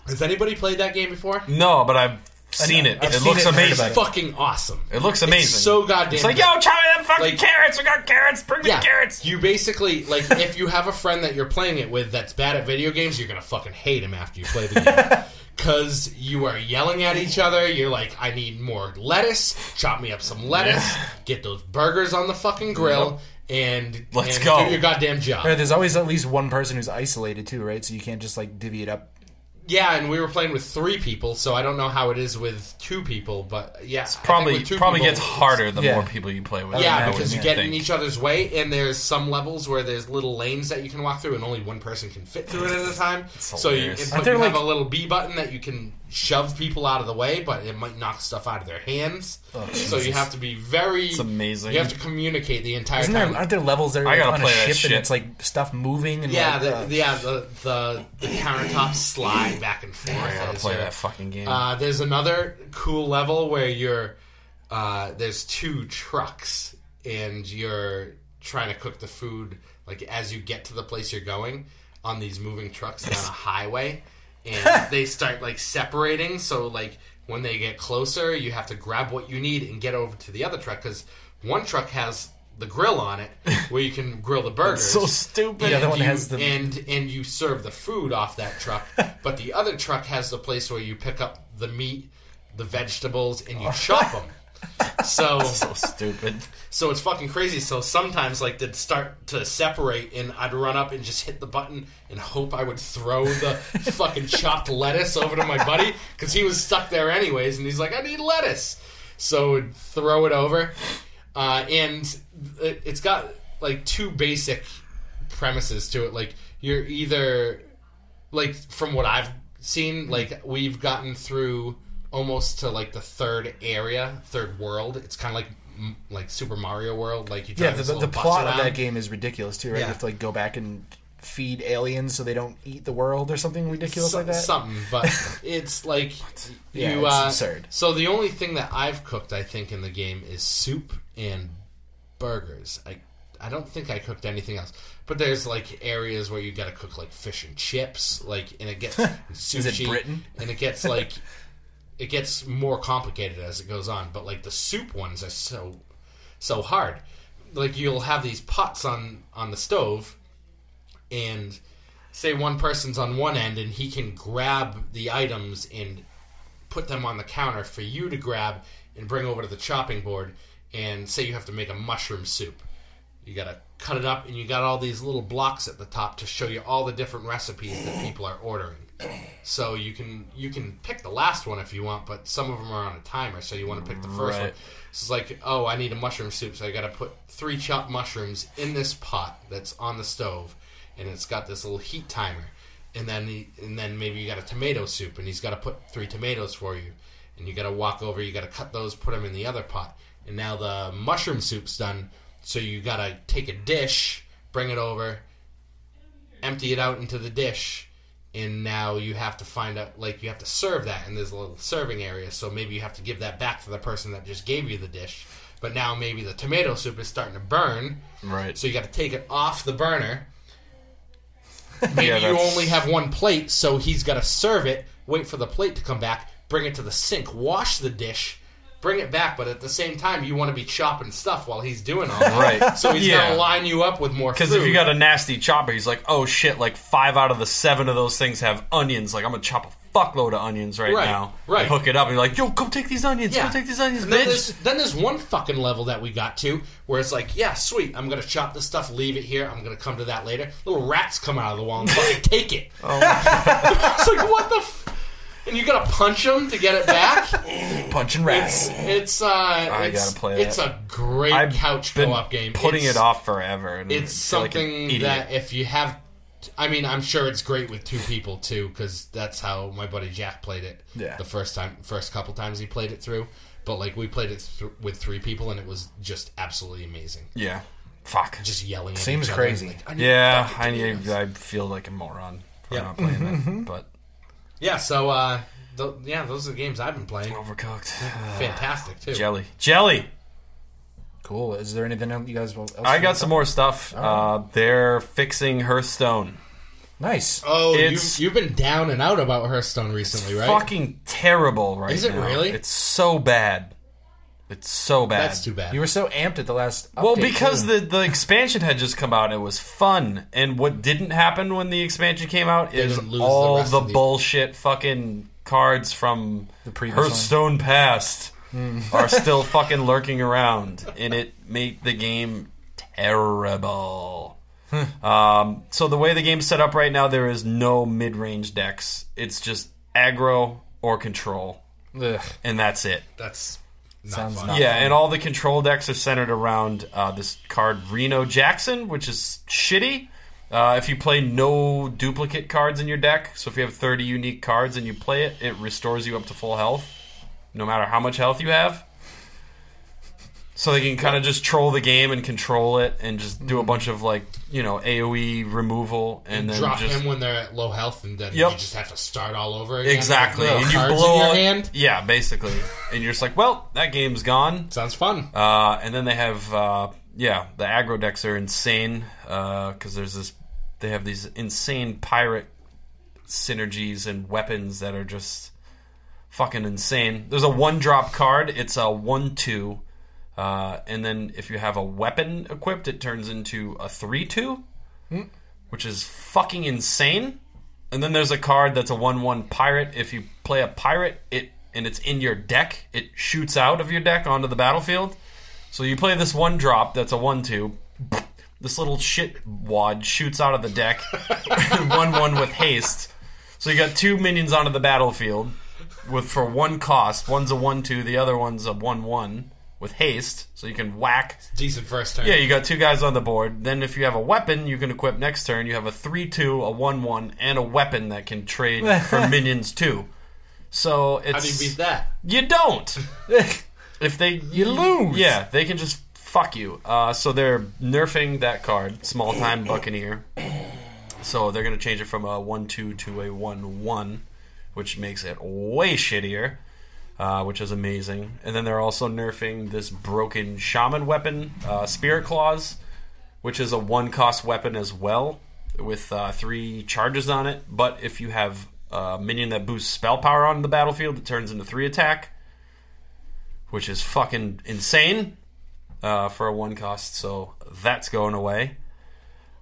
Has anybody played that game before? No, but I've seen it. I've it seen looks it amazing. about Fucking awesome! It looks amazing. It's so goddamn. It's like, good. yo, try me them fucking Like- carrots. We got carrots. Bring me Yeah, the carrots. you basically like if you have a friend that you're playing it with that's bad at video games, you're gonna fucking hate him after you play the game. Cause you are yelling at each other. You're like, I need more lettuce. Chop me up some lettuce. Get those burgers on the fucking grill, and Let's and go. Do your goddamn job. Right, There's always at least one person who's isolated too, right? So you can't just like divvy it up. Yeah, and we were playing with three people, so I don't know how it is with two people, but yeah, I think Probably two probably people, gets harder the Yeah. more people you play with. Yeah, because you think. get in each other's way, and there's some levels where there's little lanes that you can walk through, and only one person can fit through it at a time. So you, hilarious. and you there, have like- a little B button that you can shove people out of the way, but it might knock stuff out of their hands. so you have to be very. It's amazing. You have to communicate the entire Isn't there? time. Aren't there levels that are I like, gotta on a play that ship shit. and it's like stuff moving and yeah, like, the, uh, yeah, the, the the countertops slide back and forth. I gotta play you're- that fucking game. Uh, there's another cool level where you're uh, there's two trucks and you're trying to cook the food like as you get to the place you're going on these moving trucks down a highway and they start like separating so like when they get closer you have to grab what you need and get over to the other truck because one truck has the grill on it where you can grill the burgers so stupid. The other one you- has the- and and you serve the food off that truck, but the other truck has the place where you pick up the meat, the vegetables, and you chop them. So so stupid. so it's fucking crazy. So sometimes like they'd start to separate, and I'd run up and just hit the button and hope I would throw the fucking chopped lettuce over to my buddy because he was stuck there anyways, and he's like, I need lettuce. So would throw it over, uh, and it, it's got like two basic premises to it. Like you're either like from what I've seen, like we've gotten through almost to like the third area, third world. It's kind of like like Super Mario World. Like you yeah. The, the, little the bus plot of that game is ridiculous too, right? Yeah. You have to like go back and feed aliens so they don't eat the world or something ridiculous So- like that. Something, but it's like Yeah, you. it's uh, absurd. So the only thing that I've cooked, I think, in the game is soup and burgers. I I don't think I cooked anything else. But there's like areas where you got to cook like fish and chips, like, and it gets sushi, Is it Britain? and it gets like it gets more complicated as it goes on. But like the soup ones are so so hard. Like you'll have these pots on on the stove, and say one person's on one end and he can grab the items and put them on the counter for you to grab and bring over to the chopping board and say you have to make a mushroom soup you gotta cut it up and you got all these little blocks at the top to show you all the different recipes that people are ordering so you can you can pick the last one if you want but some of them are on a timer so you want to pick the first one. So it's like oh i need a mushroom soup so i gotta put three chopped mushrooms in this pot that's on the stove and it's got this little heat timer. And then he, and then maybe you got a tomato soup and he's got to put three tomatoes for you. And you got to walk over you got to cut those put them in the other pot. And now the mushroom soup's done so you got to take a dish bring it over empty it out into the dish and now you have to find out like you have to serve that and there's a little serving area. So maybe you have to give that back to the person that just gave you the dish. But now maybe the tomato soup is starting to burn. Right. so you got to take it off the burner. Maybe Yeah, you only have one plate, so he's got to serve it, wait for the plate to come back, bring it to the sink, wash the dish, bring it back. But at the same time, you want to be chopping stuff while he's doing all that. Right. So he's Yeah. going to line you up with more Because if you got a nasty chopper, he's like, oh shit, like five out of the seven of those things have onions. Like, I'm gonna chop a fuckload of onions right, Right, now. right. And hook it up, and you're like, yo, go take these onions. yeah. Come take these onions, and then bitch. there's, then there's one fucking level that we got to where it's like, yeah, sweet, I'm going to chop this stuff, leave it here. I'm going to come to that later. Little rats come out of the wall and fucking take it. Oh it's like, what the f- And you got to punch them to get it back? Punching rats. It's it's, uh, it's, gotta play It's that. a great I've couch been co-op game. putting It's- it off forever. And It's I feel like an something idiot. that if you have, I mean, I'm sure it's great with two people too, because that's how my buddy Jack played it. Yeah. The first time, first couple times he played it through, but like we played it th- with three people, and it was just absolutely amazing. yeah. Fuck. Just yelling. At Seems each other, crazy. like, I need Yeah, fucking I tomatoes. need, I feel like a moron for Yeah. not playing it, but Yeah. So, uh, th- yeah, those are the games I've been playing. overcooked. Fantastic too. Jelly, jelly. Cool. Is there anything else you guys? Else I you got some to- more stuff. Uh, they're fixing Hearthstone. Nice. Oh, you, It's- you've been down and out about Hearthstone recently, right? Fucking terrible right Is it now. really? It's so bad. It's so bad. That's too bad. You were so amped at the last. Well, update, because too. the the expansion had just come out and it was fun. And what didn't happen when the expansion came out is didn't lose the all rest the, of the- bullshit fucking cards from The previous one. Hearthstone past are still fucking lurking around, and it made the game terrible. um, so the way the game's set up right now, there is no mid range decks. It's just aggro or control, Ugh. and that's it. That's not Sounds fun. not- Yeah, and all the control decks are centered around uh, this card Reno Jackson, which is shitty. Uh, if you play no duplicate cards in your deck, so if you have 30 unique cards and you play it, it restores you up to full health, no matter how much health you have. So they can kind of just troll the game and control it and just do a bunch of like, you know, AoE removal and then drop just him when they're at low health, and then Yep. you just have to start all over again. exactly. And you blow your hand. Yeah, basically. and you're just like, well, that game's gone. Sounds fun. Uh, and then they have, uh, yeah, the aggro decks are insane because there's this. They have these insane pirate synergies and weapons that are just fucking insane. There's a one drop card. It's a one two, uh, and then if you have a weapon equipped, it turns into a three two, which is fucking insane. And then there's a card that's a one one pirate. If you play a pirate, it and it's in your deck, it shoots out of your deck onto the battlefield. So you play this one drop that's a one two. This little shit wad shoots out of the deck, one one with haste. So you got two minions onto the battlefield with for one cost. One's a one two, the other one's a one one with haste. So you can whack. Decent first turn. Yeah, you got two guys on the board. Then if you have a weapon, you can equip next turn. You have a three two, a one one, and a weapon that can trade for minions too. So it's How do you beat that? you don't. if they you lose. yeah, they can just fuck you. Uh, so they're nerfing that card, small time Buccaneer. So they're going to change it from a 1 2 to a 1 1, which makes it way shittier, uh, which is amazing. And then they're also nerfing this broken shaman weapon, uh, Spirit Claws, which is a one cost weapon as well, with uh, three charges on it. But if you have a minion that boosts spell power on the battlefield, it turns into three attack, which is fucking insane uh, for a one cost. So that's going away.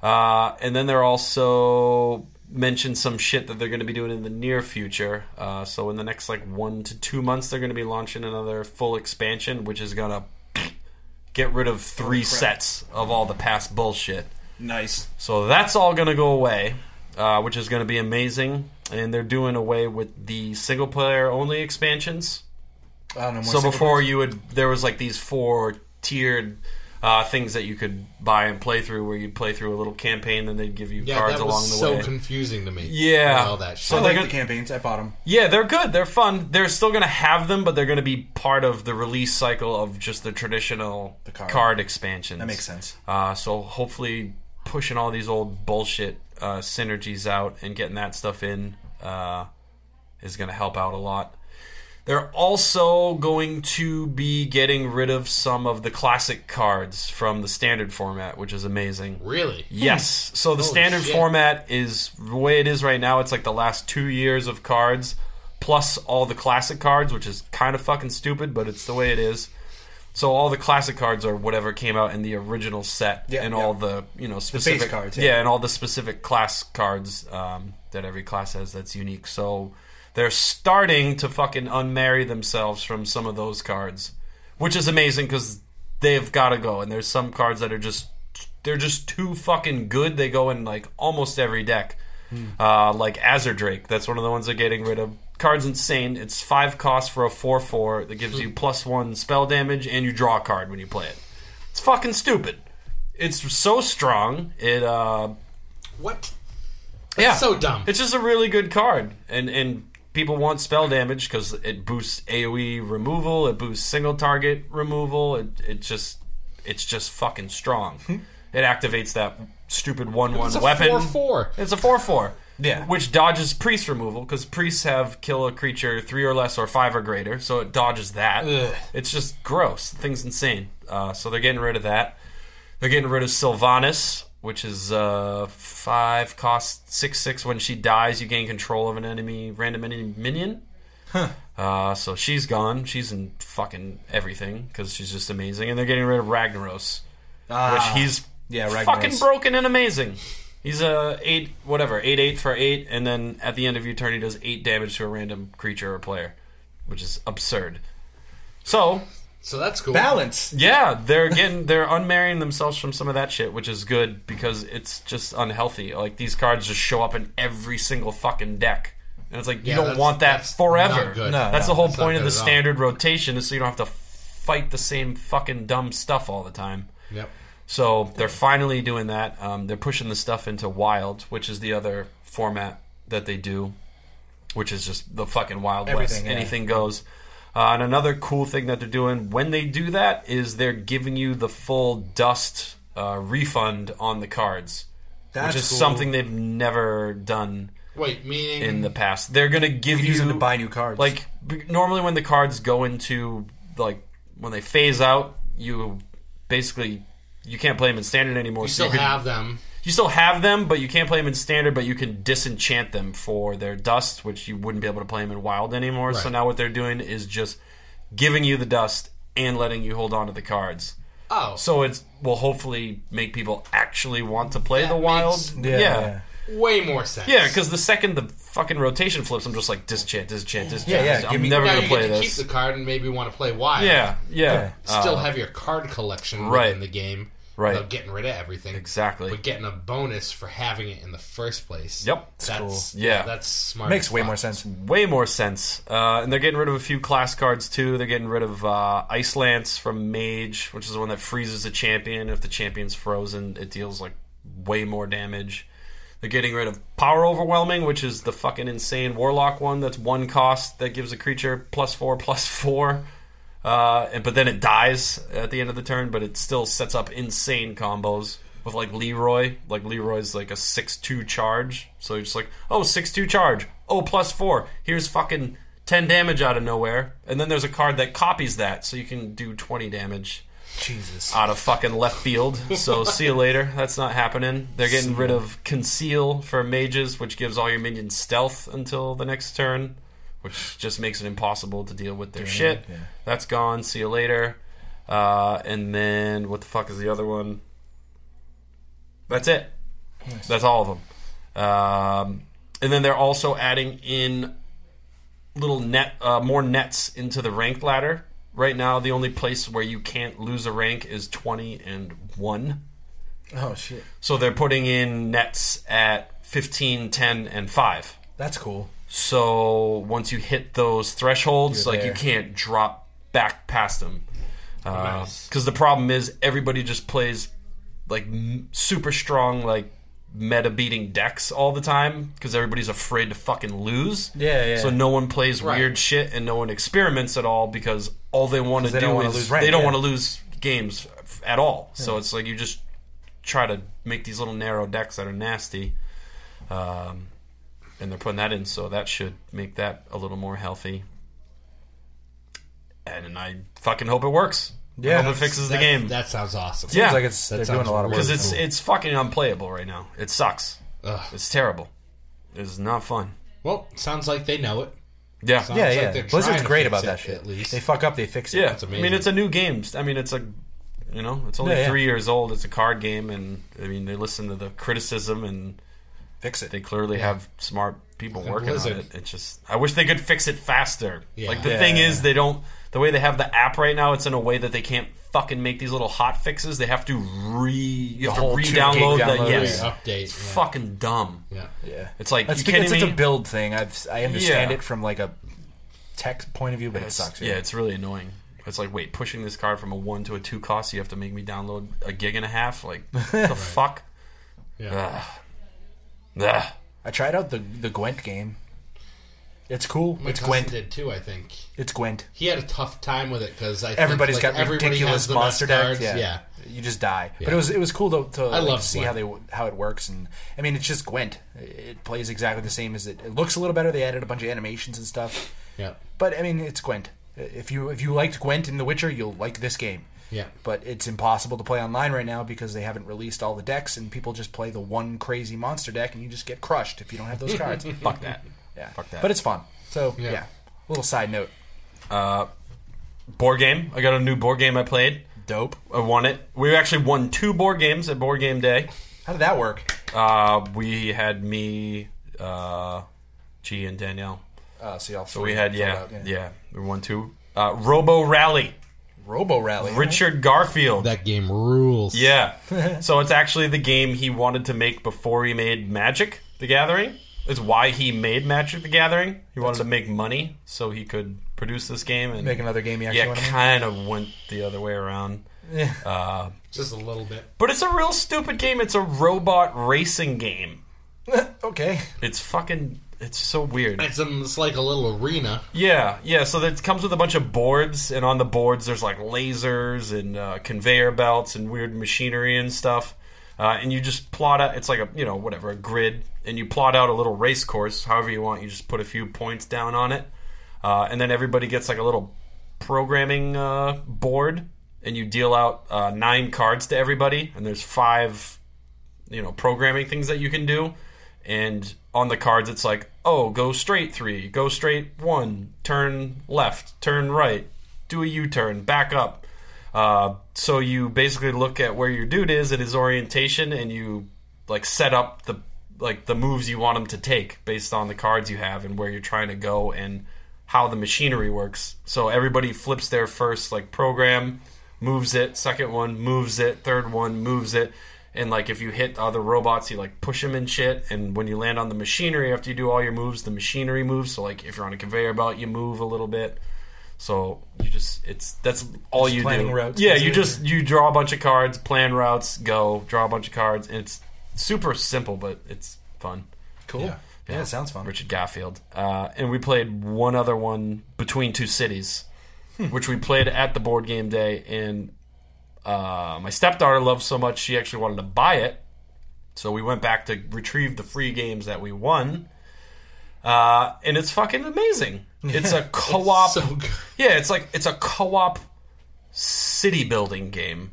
Uh, and then they're also mentioned some shit that they're going to be doing in the near future. Uh, so in the next like one to two months, they're going to be launching another full expansion, which is going to get rid of three sets of all the past bullshit. Nice. So that's all going to go away, uh, which is going to be amazing. And they're doing away with the single player only expansions. No more So before players? you would, there was like these four tiered uh, things that you could buy and play through, where you'd play through a little campaign, then they'd give you Yeah, cards that along the so way. So confusing to me. Yeah. all that So I shit. they're like gonna- the campaigns. I bought them. yeah, they're good. They're fun. They're still going to have them, but they're going to be part of the release cycle of just the traditional The card. card expansions. That makes sense. Uh, so hopefully, pushing all these old bullshit uh, synergies out and getting that stuff in uh, is going to help out a lot. They're also going to be getting rid of some of the classic cards from the standard format, which is amazing. really? Yes. So the Holy standard shit. format is the way it is right now. It's like the last two years of cards plus all the classic cards, which is kind of fucking stupid, but it's the way it is. So all the classic cards are whatever came out in the original set, Yeah, and yeah. all the you know specific cards, yeah. yeah. and all the specific class cards um, that every class has that's unique. So they're starting to fucking unmarry themselves from some of those cards, which is amazing because they've got to go. And there's some cards that are just they're just too fucking good. They go in like almost every deck. Uh, like Azure Drake, that's one of the ones they're getting rid of. Card's insane. It's five cost for a four four that gives you plus one spell damage, and you draw a card when you play it. It's fucking stupid. It's so strong. It uh, What? yeah, so dumb. It's just a really good card, and and people want spell damage because it boosts AOE removal, it boosts single target removal. It it just it's just fucking strong. it activates that stupid one one It's a weapon. four four. It's a four four. Yeah. Which dodges priest removal because priests have kill a creature three or less or five or greater, so it dodges that. Ugh. It's just gross. The thing's insane. Uh, so they're getting rid of that. They're getting rid of Sylvanas, which is uh, five cost six six. When she dies, you gain control of an enemy random enemy minion. Uh, so she's gone. She's in fucking everything because she's just amazing. And they're getting rid of Ragnaros, Ah, which he's yeah, Ragnaros. fucking broken and amazing. He's a eight, whatever, eight eight for eight, and then at the end of your turn, he does eight damage to a random creature or player, which is absurd. So So that's cool. balance. yeah, they're getting they're unmarrying themselves from some of that shit, which is good because it's just unhealthy. Like these cards just show up in every single fucking deck, and it's like you Yeah, don't want that that's forever. not good. No, That's no, the whole that's point of the standard rotation, is so you don't have to fight the same fucking dumb stuff all the time. Yep. So they're finally doing that. Um, they're pushing the stuff into Wild, which is the other format that they do, which is just the fucking Wild West. Yeah. Anything goes. Uh, and another cool thing that they're doing when they do that is they're giving you the full dust uh, refund on the cards, That's which is cool. something they've never done Wait, meaning in the past. They're gonna give You you, use them to buy new cards. like b- normally when the cards go into like when they phase out, you basically you can't play them in standard anymore. you so still you can- have them. You still have them, but you can't play them in standard. But you can disenchant them for their dust, which you wouldn't be able to play them in wild anymore. So now what they're doing is just giving you the dust and letting you hold on to the cards. Oh, So it will hopefully make people actually want to play That the wild. makes- yeah, yeah. yeah. way more sense. Yeah, because the second the fucking rotation flips, I'm just like disenchant, disenchant, disenchant. Yeah, yeah, I'm me- never gonna play this. keep the card and maybe want to play wild. yeah, yeah, Still Uh, have your card collection right. in the game. Right. Without getting rid of everything. exactly. But getting a bonus for having it in the first place. Yep. That's cool. Yeah. That's smart. Makes way fuck. more sense. way more sense. Uh, and they're getting rid of a few class cards too. They're getting rid of uh, Ice Lance from Mage, which is the one that freezes the champion. If the champion's frozen, it deals like way more damage. They're getting rid of Power Overwhelming, which is the fucking insane Warlock one. That's one cost that gives a creature plus four plus four. Uh, and but then it dies at the end of the turn, but it still sets up insane combos. with like Leeroy. Like Leeroy's like a six two charge, so you're just like, oh six two charge, oh plus four. Here's fucking ten damage out of nowhere, and then there's a card that copies that, so you can do twenty damage Jesus. out of fucking left field. So see you later. That's not happening. They're getting rid of conceal for mages, which gives all your minions stealth until the next turn, which just makes it impossible to deal with their shit. yeah. That's gone. See you later. Uh, and then what the fuck is the other one? That's it. That's all of them. Um, and then they're also adding in little net, uh, more nets into the rank ladder. Right now, the only place where you can't lose a rank is twenty and one. oh shit. So they're putting in nets at 15, 10, and five. That's cool. So once you hit those thresholds, You're like you can't drop back past them. Because Nice. the problem is everybody just plays like m- super strong, like meta beating decks all the time because everybody's afraid to fucking lose. Yeah, yeah. So no one plays Right. weird shit and no one experiments at all because all they want to do don't is rank, they don't yeah. want to lose games f- at all. So it's like you just try to make these little narrow decks that are nasty. Um, and they're putting that in, so that should make that a little more healthy. And I fucking hope it works. Yeah, I hope it fixes the That- game That sounds awesome. Yeah. Seems like it's That they're doing a lot of work. because it's cool. it's fucking unplayable right now. It sucks. Ugh. It's terrible. It's not fun. Well, sounds like they know it. Yeah, Sounds yeah, like yeah. they're Blizzard's trying to great fix about it, that shit. at least. they fuck up, they fix it. yeah. That's I mean, it's a new game. I mean, it's a you know, it's only Yeah, yeah. three years old. It's a card game, and I mean, they listen to the criticism, and Fix it. they clearly have smart people They're working Blizzard. on it. It's just, I wish they could fix it faster. Yeah. Like the Yeah, thing yeah, is, they don't. The way they have the app right now, it's in a way that they can't fucking make these little hot fixes. They have to re, you have to whole 2 gig re-download the yes. yeah. Update. It's yeah. fucking dumb. Yeah. yeah. It's like That's you because kidding it's me? a build thing. I've I understand Yeah. it from like a tech point of view, but it It's- sucks. yeah, it's really annoying. It's like, wait, pushing this card from a one to a two cost, you have to make me download a gig and a half. Like, the fuck? Yeah. Ugh. Ugh. I tried out the the Gwent game. It's cool. My it's cousin Gwent. did too. I think It's Gwent. he had a tough time with it because I think, like, got everybody ridiculous has monster decks. cards. Yeah. yeah. you just die. But it was it was cool to, to like, love see Gwent. how they how it works, and I mean it's just Gwent. It plays exactly the same as it. It looks a little better. They added a bunch of animations and stuff, Yeah. but I mean it's Gwent. If you if you liked Gwent in The Witcher, you'll like this game. Yeah. But it's impossible to play online right now because they haven't released all the decks, and people just play the one crazy monster deck, and you just get crushed if you don't have those cards. Fuck that. Yeah, Fuck that. But it's fun. So Yeah. yeah. Little side note. Uh, board game. I got a new board game I played. Dope. I won it. We actually won two board games at Board Game Day. How did that work? Uh, we had me, uh, G, and Danielle. Uh, so y'all. So we had, yeah, yeah, we won two. Uh, Robo Rally. Robo Rally. Richard Garfield. That game rules. Yeah. so it's actually the game he wanted to make before he made Magic the Gathering. It's why he made Magic the Gathering. He wanted to make money so he could produce this game and Make another game you actually yeah, want to make? kind of went the other way around. Uh, Just a little bit. but it's a real stupid game. It's a robot racing game. okay. It's fucking. It's so weird. It's, um, it's like a little arena. Yeah, yeah. So it comes with a bunch of boards, and on the boards there's like lasers and uh, conveyor belts and weird machinery and stuff. Uh, and you just plot out. It's like a you know whatever a grid, and you plot out a little race course. However you want, you just put a few points down on it, uh, and then everybody gets like a little programming uh, board, and you deal out uh, nine cards to everybody, and there's five you know programming things that you can do and on the cards it's like oh go straight three go straight one turn left turn right do a u-turn back up. Uh, so you basically look at where your dude is and his orientation and you like set up the like the moves you want him to take based on the cards you have and where you're trying to go and how the machinery works. So everybody flips their first like program moves it second one moves it third one moves it and like if you hit other robots you like push them and shit and when you land on the machinery after you do all your moves the machinery moves so like if you're on a conveyor belt you move a little bit so you just it's that's all Just you planning do routes, yeah you just you draw a bunch of cards plan routes go draw a bunch of cards and it's super simple but it's fun Cool. Yeah. Yeah, it sounds fun. Richard Garfield. Uh, and we played one other one between two cities, Hmm. which we played at the board game day. And uh, my stepdaughter loved so much she actually wanted to buy it. So we went back to retrieve the free games that we won. Uh, and it's fucking amazing. It's a co-op. So good. yeah, it's like it's a co-op city building game.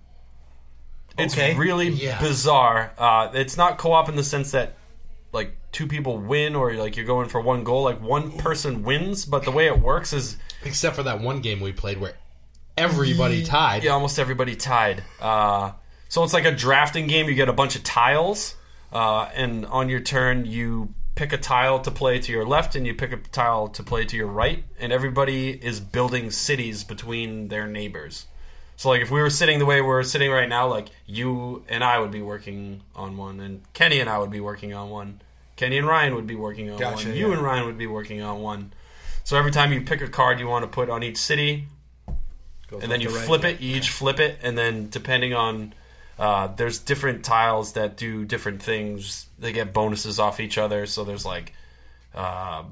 It's Okay. really Yeah. bizarre. Uh, it's not co-op in the sense that like two people win or like you're going for one goal. Like one person wins, but the way it works is Except for that one game we played where everybody tied. yeah, almost everybody tied. Uh, so it's like a drafting game. You get a bunch of tiles, uh, and on your turn, you pick a tile to play to your left, and you pick a tile to play to your right, and everybody is building cities between their neighbors. So, like, if we were sitting the way we're sitting right now, like you and I would be working on one, and Kenny and I would be working on one. Kenny and Ryan would be working on Gotcha, one. You yeah. and Ryan would be working on one. So every time you pick a card you want to put on each city, Goes and then you to right. flip it. You each flip it, and then depending on uh, there's different tiles that do different things. They get bonuses off each other. So there's like, uh,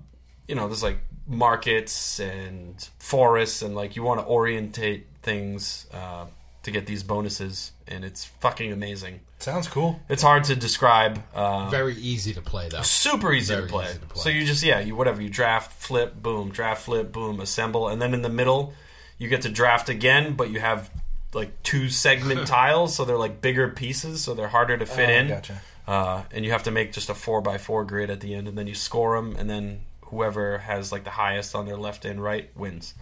you know, there's like markets and forests, and like you want to orientate things uh, to get these bonuses, and it's fucking amazing. Sounds cool. It's hard to describe. Uh, Very easy to play though. super easy, Very to, play. easy to play. So you just yeah, you whatever you draft, flip, boom, draft, flip, boom, assemble, and then in the middle you get to draft again, but you have like two segment tiles, so they're like bigger pieces, so they're harder to fit Oh, in. gotcha. Uh, and you have to make just a four by four grid at the end, and then you score them, and then whoever has like the highest on their left and right wins.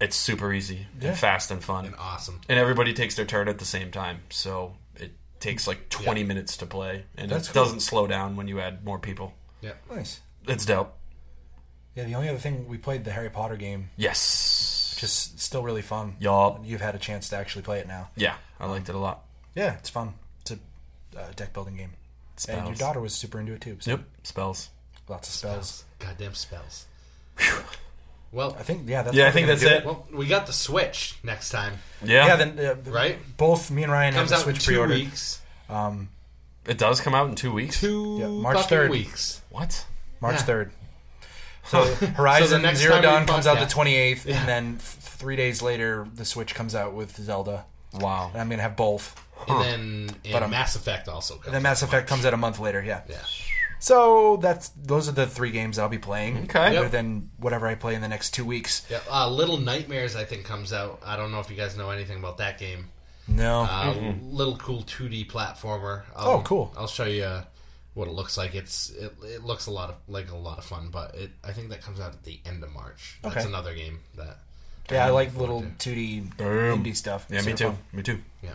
It's super easy Yeah. and fast and fun And awesome. and everybody takes their turn at the same time. So it takes like 20 minutes to play, and That's it cool. doesn't slow down when you add more people. Yeah. Nice. It's dope. Yeah, the only other thing we played the Harry Potter game, Yes. just still really fun. Yup. You've had a chance to actually play it now. Yeah, I liked it a lot. Yeah, it's fun. It's a uh, deck building game. And your daughter was super into it too. So Yep. Spells. Lots of spells. Goddamn spells. Well, I think yeah, that's Yeah, I think that's do it. well, we got the Switch next time. Yeah. Yeah, then uh, Right? Both me and Ryan Comes have out the in Switch two pre-ordered. weeks. Um, it does come out in two weeks. Two Yeah, March fucking 3rd. weeks. What? March Yeah. third. So Horizon So Zero Dawn comes out the twenty eighth, Yeah. and then th- three days later the Switch comes out with Zelda. Wow. And I'm gonna have both. And then and But, um, Mass Effect also comes And then Mass Effect March. comes out a month later. Yeah. Yeah. So that's those are the three games I'll be playing. Okay. Other Yep. than whatever I play in the next two weeks. Yeah, uh, Little Nightmares I think comes out. I don't know if you guys know anything about that game. No. Uh, Little cool 2D platformer. I'll, Oh, cool. I'll show you uh, what it looks like. It's it, it looks a lot of like a lot of fun, but it I think that comes out at the end of March. That's Okay. another game that. yeah, I like little two D Boom. indie stuff. Yeah, me Super too. fun. Me too. Yeah,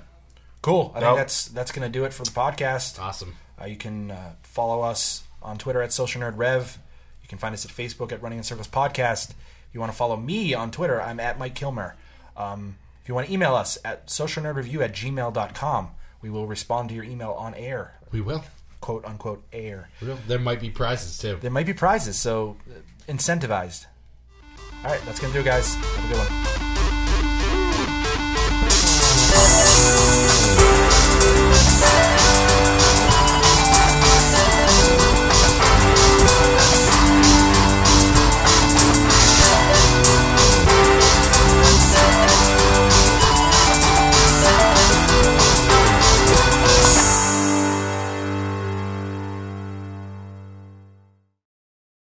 Cool. I Nope. think that's that's gonna do it for the podcast. awesome. Uh, you can uh, follow us on Twitter at Social Nerd Rev. You can find us at Facebook at Running in Circles Podcast. If you want to follow me on Twitter, I'm at Mike Kilmer. Um, if you want to email us at socialnerdreview at gmail.com, we will respond to your email on air, We will. Quote unquote air. There might be prizes too. There might be prizes, so uh, incentivized. All right, that's to do it, guys. Have a good one.